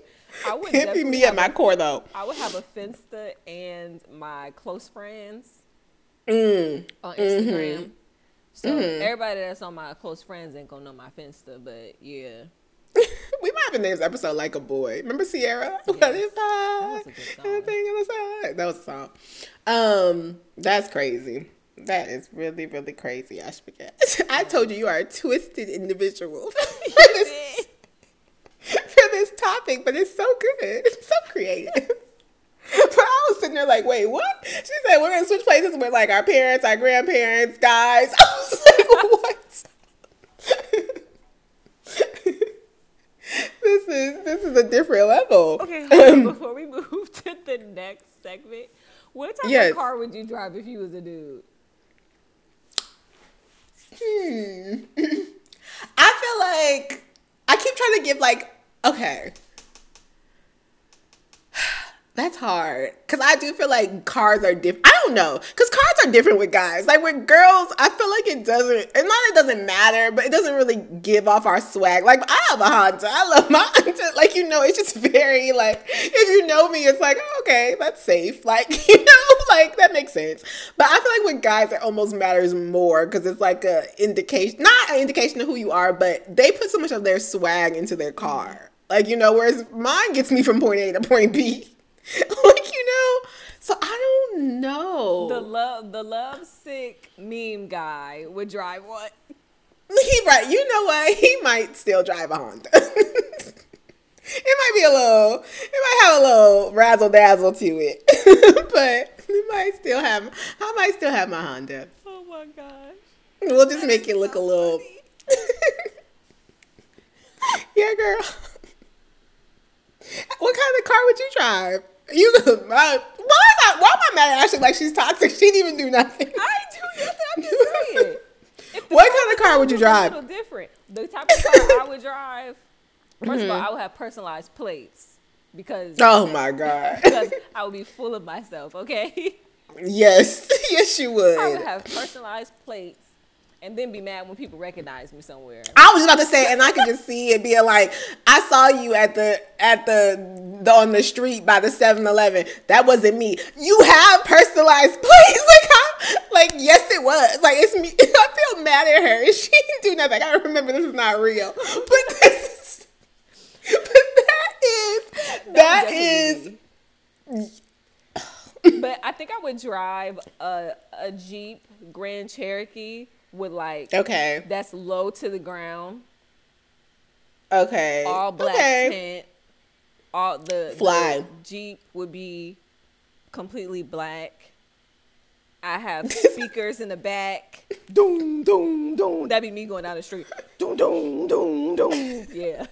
I would It'd be me at my a, core though. I would have a Finsta and my close friends mm. on Instagram. Mm-hmm. So mm-hmm. everybody that's on my close friends ain't gonna know my Finsta, but yeah. we might have named this episode like a boy. Remember Ciara? Yes. What if I? That was a good song. That was a song. Um, that's crazy. That is really, really crazy. I forget. I told you you are a twisted individual for, this, for this topic, but it's so good. It's so creative. But I was sitting there like, wait, what? She said we're gonna switch places with like our parents, our grandparents, guys. Was like, what? this is this is a different level. Okay, on, before we move to the next segment, what type yes. of car would you drive if you was a dude? Hmm. I feel like I keep trying to give like okay. That's hard because I do feel like cars are different. I don't know because cars are different with guys. Like with girls, I feel like it doesn't. It's not it doesn't matter, but it doesn't really give off our swag. Like I have a Honda. I love my Honda. Like you know, it's just very like if you know me, it's like oh, okay, that's safe. Like you know, like that makes sense. But I feel like with guys, it almost matters more because it's like a indication, not an indication of who you are, but they put so much of their swag into their car. Like you know, whereas mine gets me from point A to point B. like you know so i don't know. The love the love sick meme guy would drive what? He right you know what? He might still drive a honda. It might be a little it might have a little razzle dazzle to it. But it might still have i might still have my honda. Oh my gosh. We'll just that make it look so a little yeah girl. What kind of car would you drive you uh, why is I, why am I mad at Ashley like she's toxic? She didn't even do nothing. I do nothing. I'm just saying. what kind of car would you drive? A little different. The type of car I would drive. 1st mm-hmm. of all, mm-hmm. I would have personalized plates because. Oh my god. because I would be full of myself. Okay. Yes, yes, you would. I would have personalized plates and then be mad when people recognize me somewhere. I was about to say, and I could just see it being like, I saw you at the at the, the on the street by the 7-Eleven. That wasn't me. You have personalized plates. Like, I, like yes, it was. Like it's me. I feel mad at her. She didn't do nothing. I remember this is not real, but this is. But that is that is. but I think I would drive a a Jeep Grand Cherokee with like okay that's low to the ground. Okay. All black okay. tint. All the fly the Jeep would be completely black. I have speakers in the back. Doom doom doom. That'd be me going down the street. Doom doom doom doom. Yeah.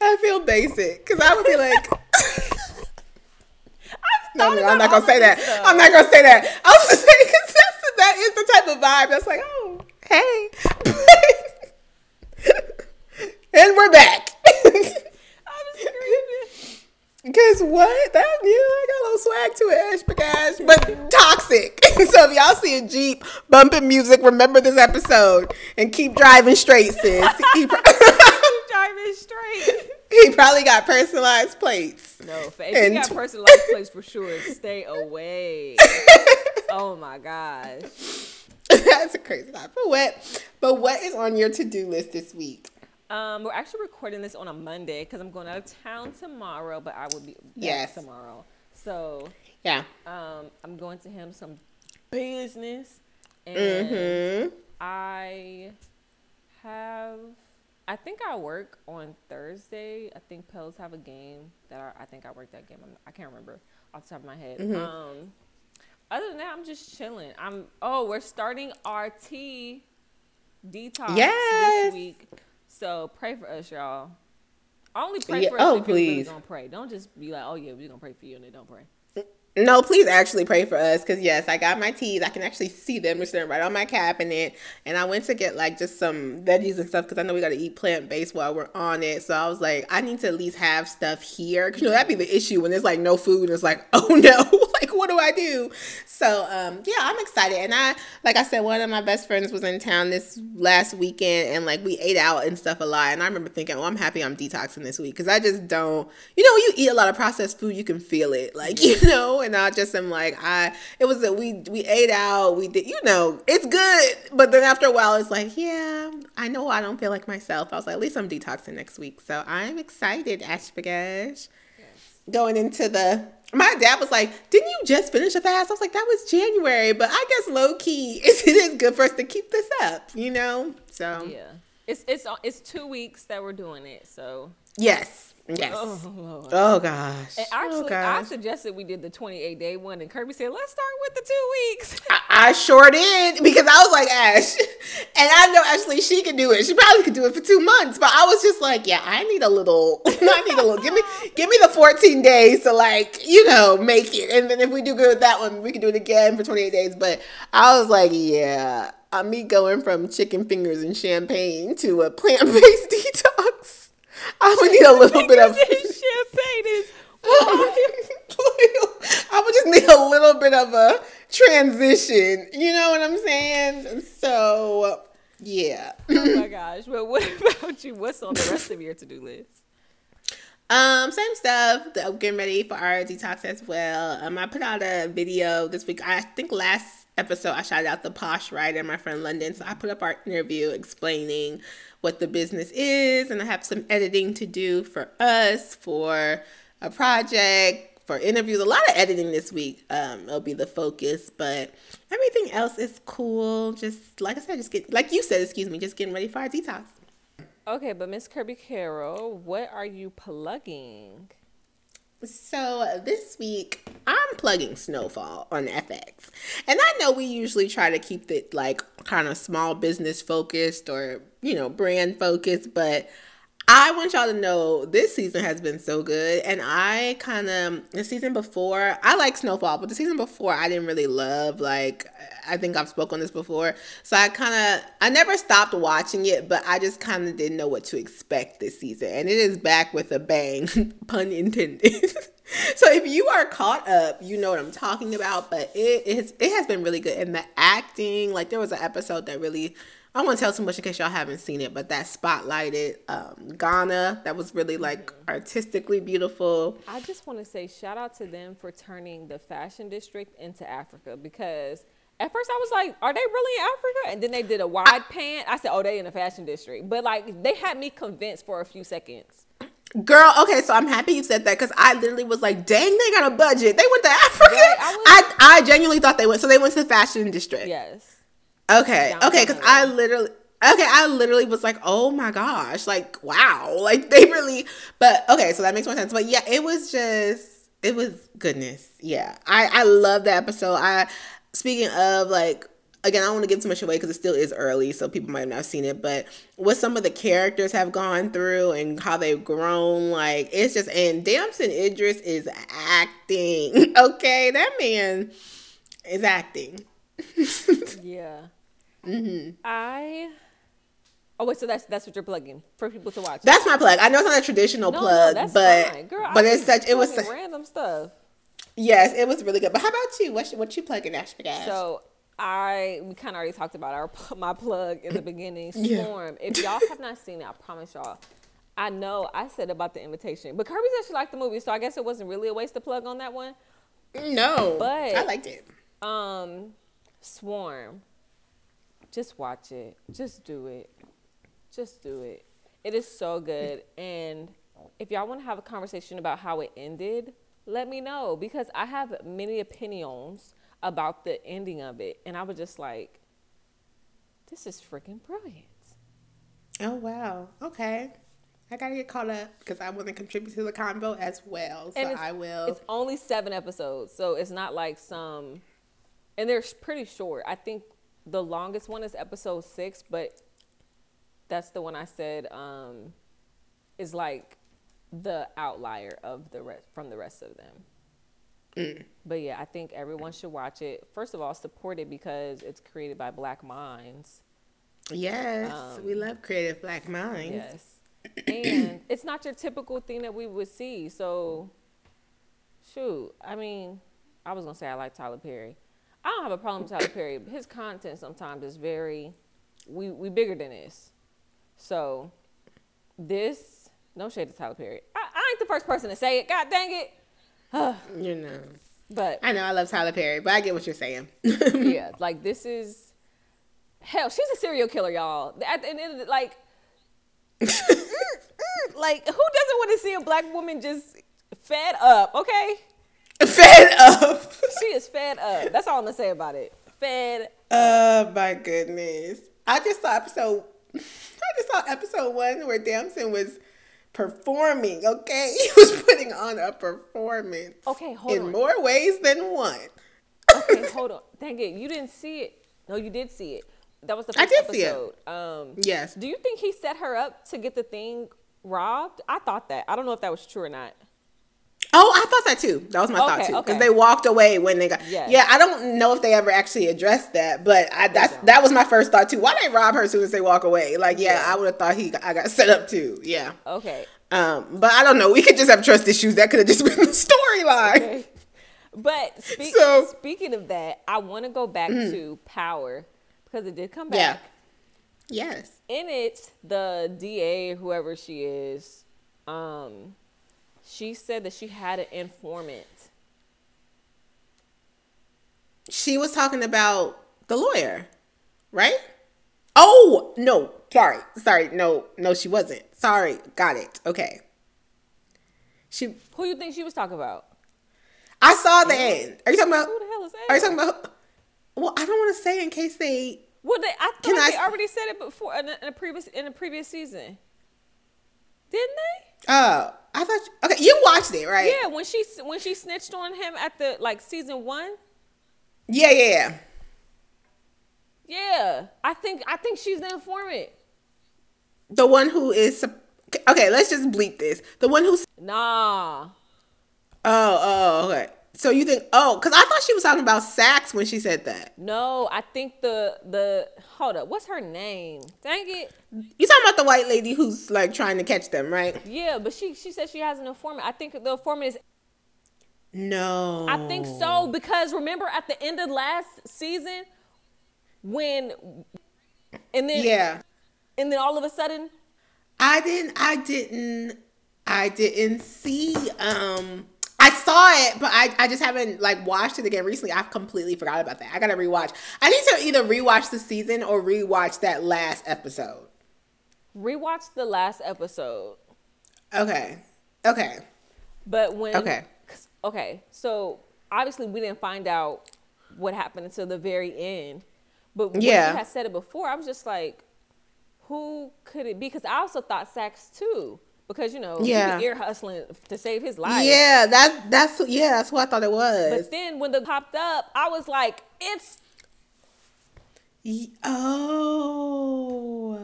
I feel basic because I would be like. no, no, I'm not gonna say that. Stuff. I'm not gonna say that. I was just saying that is the type of vibe that's like, oh, hey. and we're back. Cause what? That yeah, I got a little swag to it, Ash Bagash, but toxic. so if y'all see a Jeep bumping music, remember this episode and keep driving straight, sis. keep straight. He probably got personalized plates. No, if and you got personalized plates for sure, stay away. oh my gosh. That's a crazy thought. But what but what is on your to-do list this week? Um, we're actually recording this on a Monday because I'm going out of town tomorrow, but I will be back yes. tomorrow. So yeah, um, I'm going to handle some business, and mm-hmm. I. I think I work on Thursday. I think Pels have a game that I, I think I work that game. I'm, I can not remember off the top of my head. Mm-hmm. Um, other than that, I'm just chilling. I'm. Oh, we're starting our tea detox yes. this week. So pray for us, y'all. Only pray yeah. for us oh, if please. you're really gonna pray. Don't just be like, oh yeah, we're gonna pray for you and then don't pray. No, please actually pray for us because yes, I got my teas. I can actually see them. They're sitting right on my cabinet, and I went to get like just some veggies and stuff because I know we got to eat plant based while we're on it. So I was like, I need to at least have stuff here. You know that'd be the issue when there's like no food and it's like, oh no, like what do I do? So um, yeah, I'm excited, and I like I said, one of my best friends was in town this last weekend, and like we ate out and stuff a lot. And I remember thinking, well, I'm happy I'm detoxing this week because I just don't. You know, you eat a lot of processed food, you can feel it, like you know and I just am like I it was that we we ate out we did you know it's good. But then after a while it's like yeah I know I don't feel like myself. I was like at least I'm detoxing next week. So I'm excited Ashbagash yes. going into the my dad was like didn't you just finish a fast? I was like that was January but I guess low key it is good for us to keep this up you know? So yeah. It's it's it's two weeks that we're doing it so yes Yes. Oh, oh gosh. And oh, actually, oh, gosh. I suggested we did the 28 day one, and Kirby said, let's start with the two weeks. I, I, sure did because I was like, Ash, and I know actually she could do it. She probably could do it for two months, but I was just like, yeah, I need a little, I need a little, give me, give me the 14 days to like, you know, make it. And then if we do good with that one, we can do it again for 28 days. But I was like, yeah, I'm me going from chicken fingers and champagne to a plant based detox. I would need a little bit of champagne is. I would just need a little bit of a transition. You know what I'm saying? So yeah. oh my gosh! But what about you? What's on the rest of your to do list? Um, same stuff. I'm getting ready for our detox as well. Um, I put out a video this week. I think last episode I shouted out the posh writer, my friend London. So I put up our interview explaining what the business is, and I have some editing to do for us for a project, for interviews. A lot of editing this week. Um, it'll be the focus, but everything else is cool. Just like I said, just get like you said, excuse me, just getting ready for our detox. Okay, but Miss Kirby Carroll, what are you plugging? So this week I'm plugging Snowfall on FX. And I know we usually try to keep it like kind of small business focused or, you know, brand focused, but I want y'all to know this season has been so good. And I kind of, the season before, I like Snowfall, but the season before I didn't really love. Like, I think I've spoken this before. So I kind of, I never stopped watching it, but I just kind of didn't know what to expect this season. And it is back with a bang, pun intended. so if you are caught up, you know what I'm talking about. But it, it, has, it has been really good. And the acting, like, there was an episode that really I won't tell too much in case y'all haven't seen it, but that spotlighted um, Ghana that was really like artistically beautiful. I just want to say shout out to them for turning the fashion district into Africa because at first I was like, are they really in Africa? And then they did a wide I, pan. I said, oh, they in the fashion district. But like they had me convinced for a few seconds. Girl, okay, so I'm happy you said that because I literally was like, dang, they got a budget. They went to Africa. Right, I, was, I, I genuinely thought they went. So they went to the fashion district. Yes. Okay. Okay. Because I literally. Okay, I literally was like, "Oh my gosh!" Like, wow! Like they really. But okay, so that makes more sense. But yeah, it was just, it was goodness. Yeah, I I love that episode. I speaking of like again, I don't want to give too much away because it still is early, so people might not have seen it. But what some of the characters have gone through and how they've grown, like it's just and Damson Idris is acting. Okay, that man is acting. yeah. Mm-hmm. I. Oh wait, so that's that's what you're plugging for people to watch. That's my plug. I know it's not a traditional no, plug, no, but Girl, but it's such it was such, random stuff. Yes, it was really good. But how about you? What what you plugging, Ashby So I we kind of already talked about our my plug in the beginning. Swarm. Yeah. If y'all have not seen it, I promise y'all. I know I said about the invitation, but Kirby said she liked the movie, so I guess it wasn't really a waste to plug on that one. No, but I liked it. Um, Swarm just watch it. Just do it. Just do it. It is so good. And if y'all want to have a conversation about how it ended, let me know because I have many opinions about the ending of it. And I was just like, this is freaking brilliant. Oh, wow. Okay. I gotta get caught up because I want to contribute to the combo as well. So I will. It's only seven episodes, so it's not like some, and they're pretty short. I think the longest one is episode six, but that's the one I said um, is like the outlier of the rest from the rest of them. Mm. But yeah, I think everyone should watch it. First of all, support it because it's created by Black Minds. Yes, um, we love creative Black Minds. Yes and it's not your typical thing that we would see. So, shoot, I mean, I was gonna say I like Tyler Perry. I don't have a problem with Tyler Perry. His content sometimes is very, we we bigger than this. So, this no shade to Tyler Perry. I, I ain't the first person to say it. God dang it. you know. But I know I love Tyler Perry, but I get what you're saying. yeah, like this is hell. She's a serial killer, y'all. At the end, like mm, mm, like, who doesn't want to see a black woman just fed up? Okay. Fed up. she is fed up. That's all I'm gonna say about it. Fed. Oh my goodness! I just saw episode. I just saw episode one where Damson was performing. Okay, he was putting on a performance. Okay, hold in on. more ways than one. okay, hold on. Dang it, you didn't see it. No, you did see it. That was the first I did episode. See it. Um, yes. Do you think he set her up to get the thing robbed? I thought that. I don't know if that was true or not. Oh, I thought that too. That was my okay, thought too. Because okay. they walked away when they got. Yes. Yeah, I don't know if they ever actually addressed that, but I, that's that was my first thought too. Why they rob her as soon as they walk away? Like, yeah, yeah. I would have thought he I got set up too. Yeah. Okay. Um, but I don't know. We could just have trust issues. That could have just been the storyline. Okay. But spe- so, speaking of that, I want to go back mm. to Power because it did come back. Yeah. Yes. In it, the DA, whoever she is, um, she said that she had an informant. She was talking about the lawyer, right? Oh no, sorry, sorry, no, no, she wasn't. Sorry, got it. Okay. She. Who do you think she was talking about? I saw the end. Are you talking about? Who the hell is that? Are you talking about? Well, I don't want to say in case they. Well, they, I thought I, they already said it before in a, in a, previous in a previous season. Didn't they? Oh, I thought. You, Okay, you watched it, right? Yeah, when she when she snitched on him at the like season one. Yeah, yeah, yeah. Yeah, I think I think she's the informant. The one who is okay. Let's just bleep this. The one who's nah. Oh, oh, okay. So you think? Oh, because I thought she was talking about Saxe when she said that. No, I think the the hold up. What's her name? Dang it! You talking about the white lady who's like trying to catch them, right? Yeah, but she she said she has an informant. I think the informant is. No. I think so because remember at the end of last season when and then yeah and then all of a sudden I didn't I didn't I didn't see um I saw it, but I, I just haven't like watched it again recently. I've completely forgot about that. I gotta rewatch. I need to either rewatch the season or rewatch that last episode. Rewatch the last episode. Okay. Okay. But when Okay. Okay. So obviously we didn't find out what happened until the very end. But when yeah. you had said it before, I was just like, who could it be? Because I also thought Saxe too because you know yeah. he ear hustling to save his life. Yeah, that that's yeah, that's what I thought it was. But then when the popped up, I was like, it's oh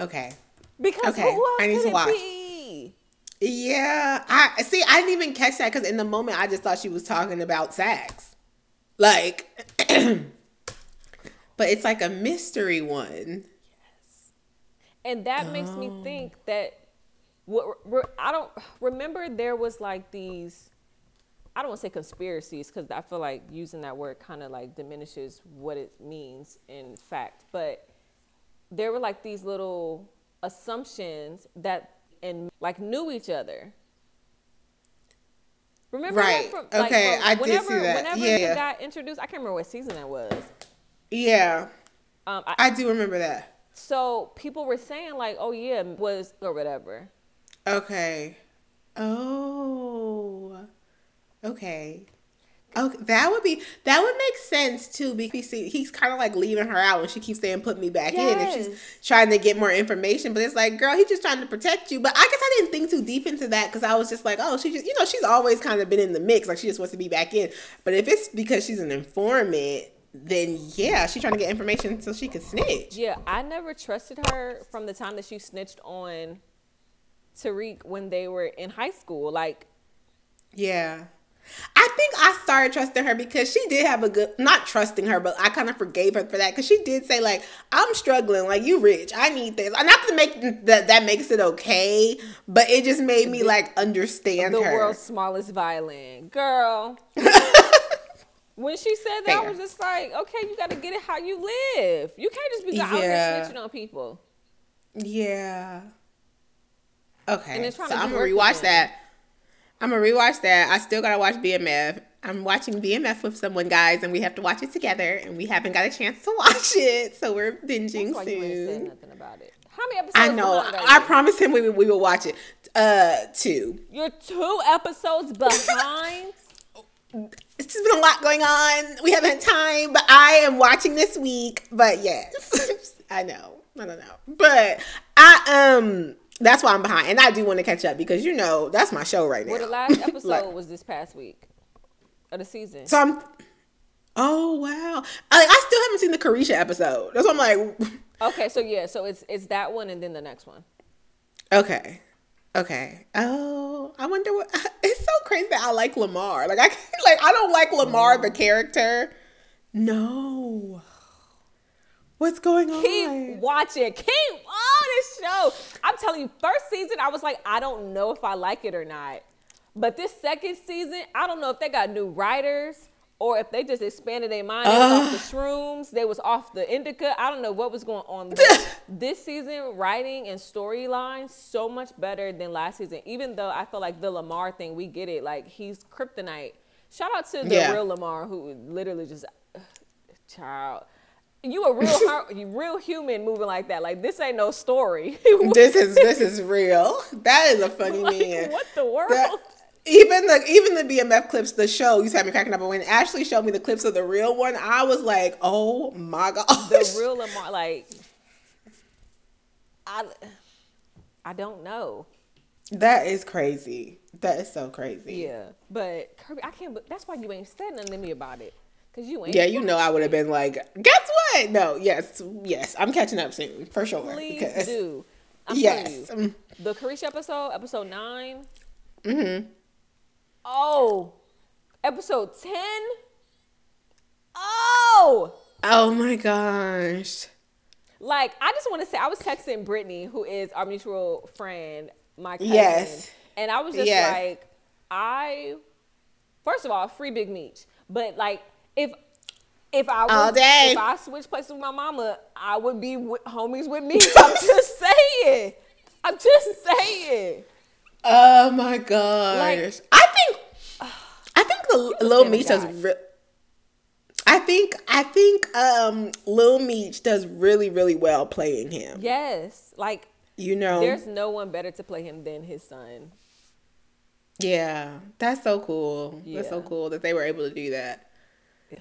okay because okay. who else I need to watch. Be? Yeah, I see. I didn't even catch that because in the moment I just thought she was talking about Saxe, like, but it's like a mystery one. Yes, and that oh. makes me think that what I don't remember there was like these I don't want to say conspiracies because I feel like using that word kind of like diminishes what it means in fact. But there were like these little assumptions that and like knew each other. Remember right? From, like, okay, I whenever, did see that. Whenever yeah, yeah. got introduced, I can't remember what season that was. Yeah, um, I, I do remember that So people were saying like, oh yeah, was or whatever. Okay. Oh. Okay. Okay, that would be that would make sense too because he's kind of like leaving her out and she keeps saying put me back yes. in and she's trying to get more information but it's like girl he's just trying to protect you but I guess I didn't think too deep into that because I was just like oh she just you know she's always kind of been in the mix like she just wants to be back in but if it's because she's an informant then yeah she's trying to get information so she can snitch yeah I never trusted her from the time that she snitched on Tariq when they were in high school like yeah I think I started trusting her because she did have a good, not trusting her, but I kind of forgave her for that because she did say like, "I'm struggling, like you rich, I need this." Not to make that that makes it okay, but it just made me like understand the her. world's smallest violin, girl. when she said that, Fair. I was just like, "Okay, you got to get it how you live. You can't just be yeah. out there snitching on people." Yeah. Okay, so I'm gonna rewatch that. I'm gonna rewatch that. I still gotta watch BMF. I'm watching BMF with someone, guys, and we have to watch it together, and we haven't got a chance to watch it, so we're binging That's soon. nothing about it. How many episodes? I know. I promised him we, we will watch it. Uh, two. You're two episodes behind. it's just been a lot going on. We haven't had time, but I am watching this week. But yes, I know. I don't know, but I um that's why I'm behind, and I do want to catch up because you know that's my show right now. Well, the last episode like, was this past week of the season. So I'm. Oh wow! I, I still haven't seen the Caresha episode. That's what I'm like. okay, so yeah, so it's it's that one and then the next one. Okay. Okay. Oh, I wonder what. It's so crazy that I like Lamar. Like I like I don't like Lamar the character. No. What's going on? Keep watching. Keep on this show. I'm telling you, first season, I was like, I don't know if I like it or not. But this second season, I don't know if they got new writers or if they just expanded their mind. They uh, off the shrooms. They was off the indica. I don't know what was going on. this season, writing and storyline so much better than last season. Even though I feel like the Lamar thing, we get it. Like he's kryptonite. Shout out to the yeah. real Lamar who literally just child you a real you real human moving like that. Like this ain't no story. this is this is real. That is a funny like, man. What the world? That, even the even the BMF clips, the show used to have me cracking up. But when Ashley showed me the clips of the real one, I was like, oh my god, the real Lamar. Like, I I don't know. That is crazy. That is so crazy. Yeah, but Kirby, I can't. That's why you ain't said nothing to me about it. Cause you ain't. Yeah, you know, I would have been like, guess what? No, yes, yes, I'm catching up soon for sure. Please because, do. I'm yes. You, the Caresha episode, episode 9 Mm-hmm. Oh, episode ten. Oh. Oh my gosh. Like, I just want to say, I was texting Brittany, who is our mutual friend, my cousin, yes, and I was just yes. like, I, first of all, free Big Meech, but like if if I was, All day. if I switched places with my mama, I would be with, homies with me. I'm just saying. I'm just saying. Oh my gosh! Like, I think I think the Lil Meech does. Re- I think I think um Lil Meech does really really well playing him. Yes, like you know, there's no one better to play him than his son. Yeah, that's so cool. Yeah. That's so cool that they were able to do that.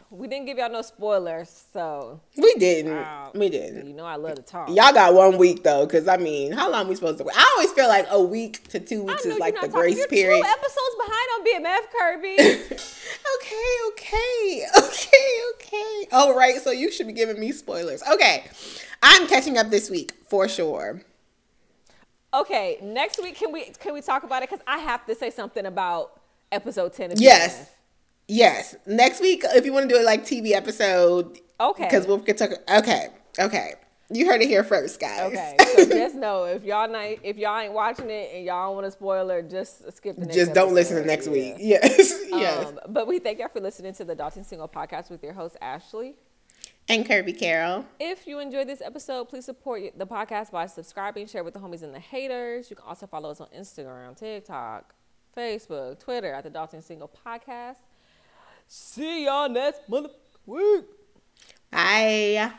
We didn't give y'all no spoilers, so we didn't. Uh, we didn't. You know, I love to talk. Y'all got one week though, because I mean, how long we supposed to? wait? I always feel like a week to two weeks is like the talking. grace You're period. Two episodes behind on BMF, Kirby. okay, okay, okay, okay. All right, so you should be giving me spoilers. Okay, I'm catching up this week for sure. Okay, next week can we can we talk about it? Because I have to say something about episode ten. Of yes. BMF. Yes. Next week, if you want to do it like TV episode. Okay. Because we'll get to. Okay. Okay. You heard it here first, guys. Okay. So just know if y'all not if y'all ain't watching it and y'all want a spoiler, just skip the next. Just don't listen to next yeah. week. Yes. yes. Um, but we thank y'all for listening to the Dalton Single podcast with your host Ashley. And Kirby Carroll. If you enjoyed this episode, please support the podcast by subscribing, share with the homies and the haters. You can also follow us on Instagram, TikTok, Facebook, Twitter at the Dalton Single Podcast. See y'all next mother week. Bye.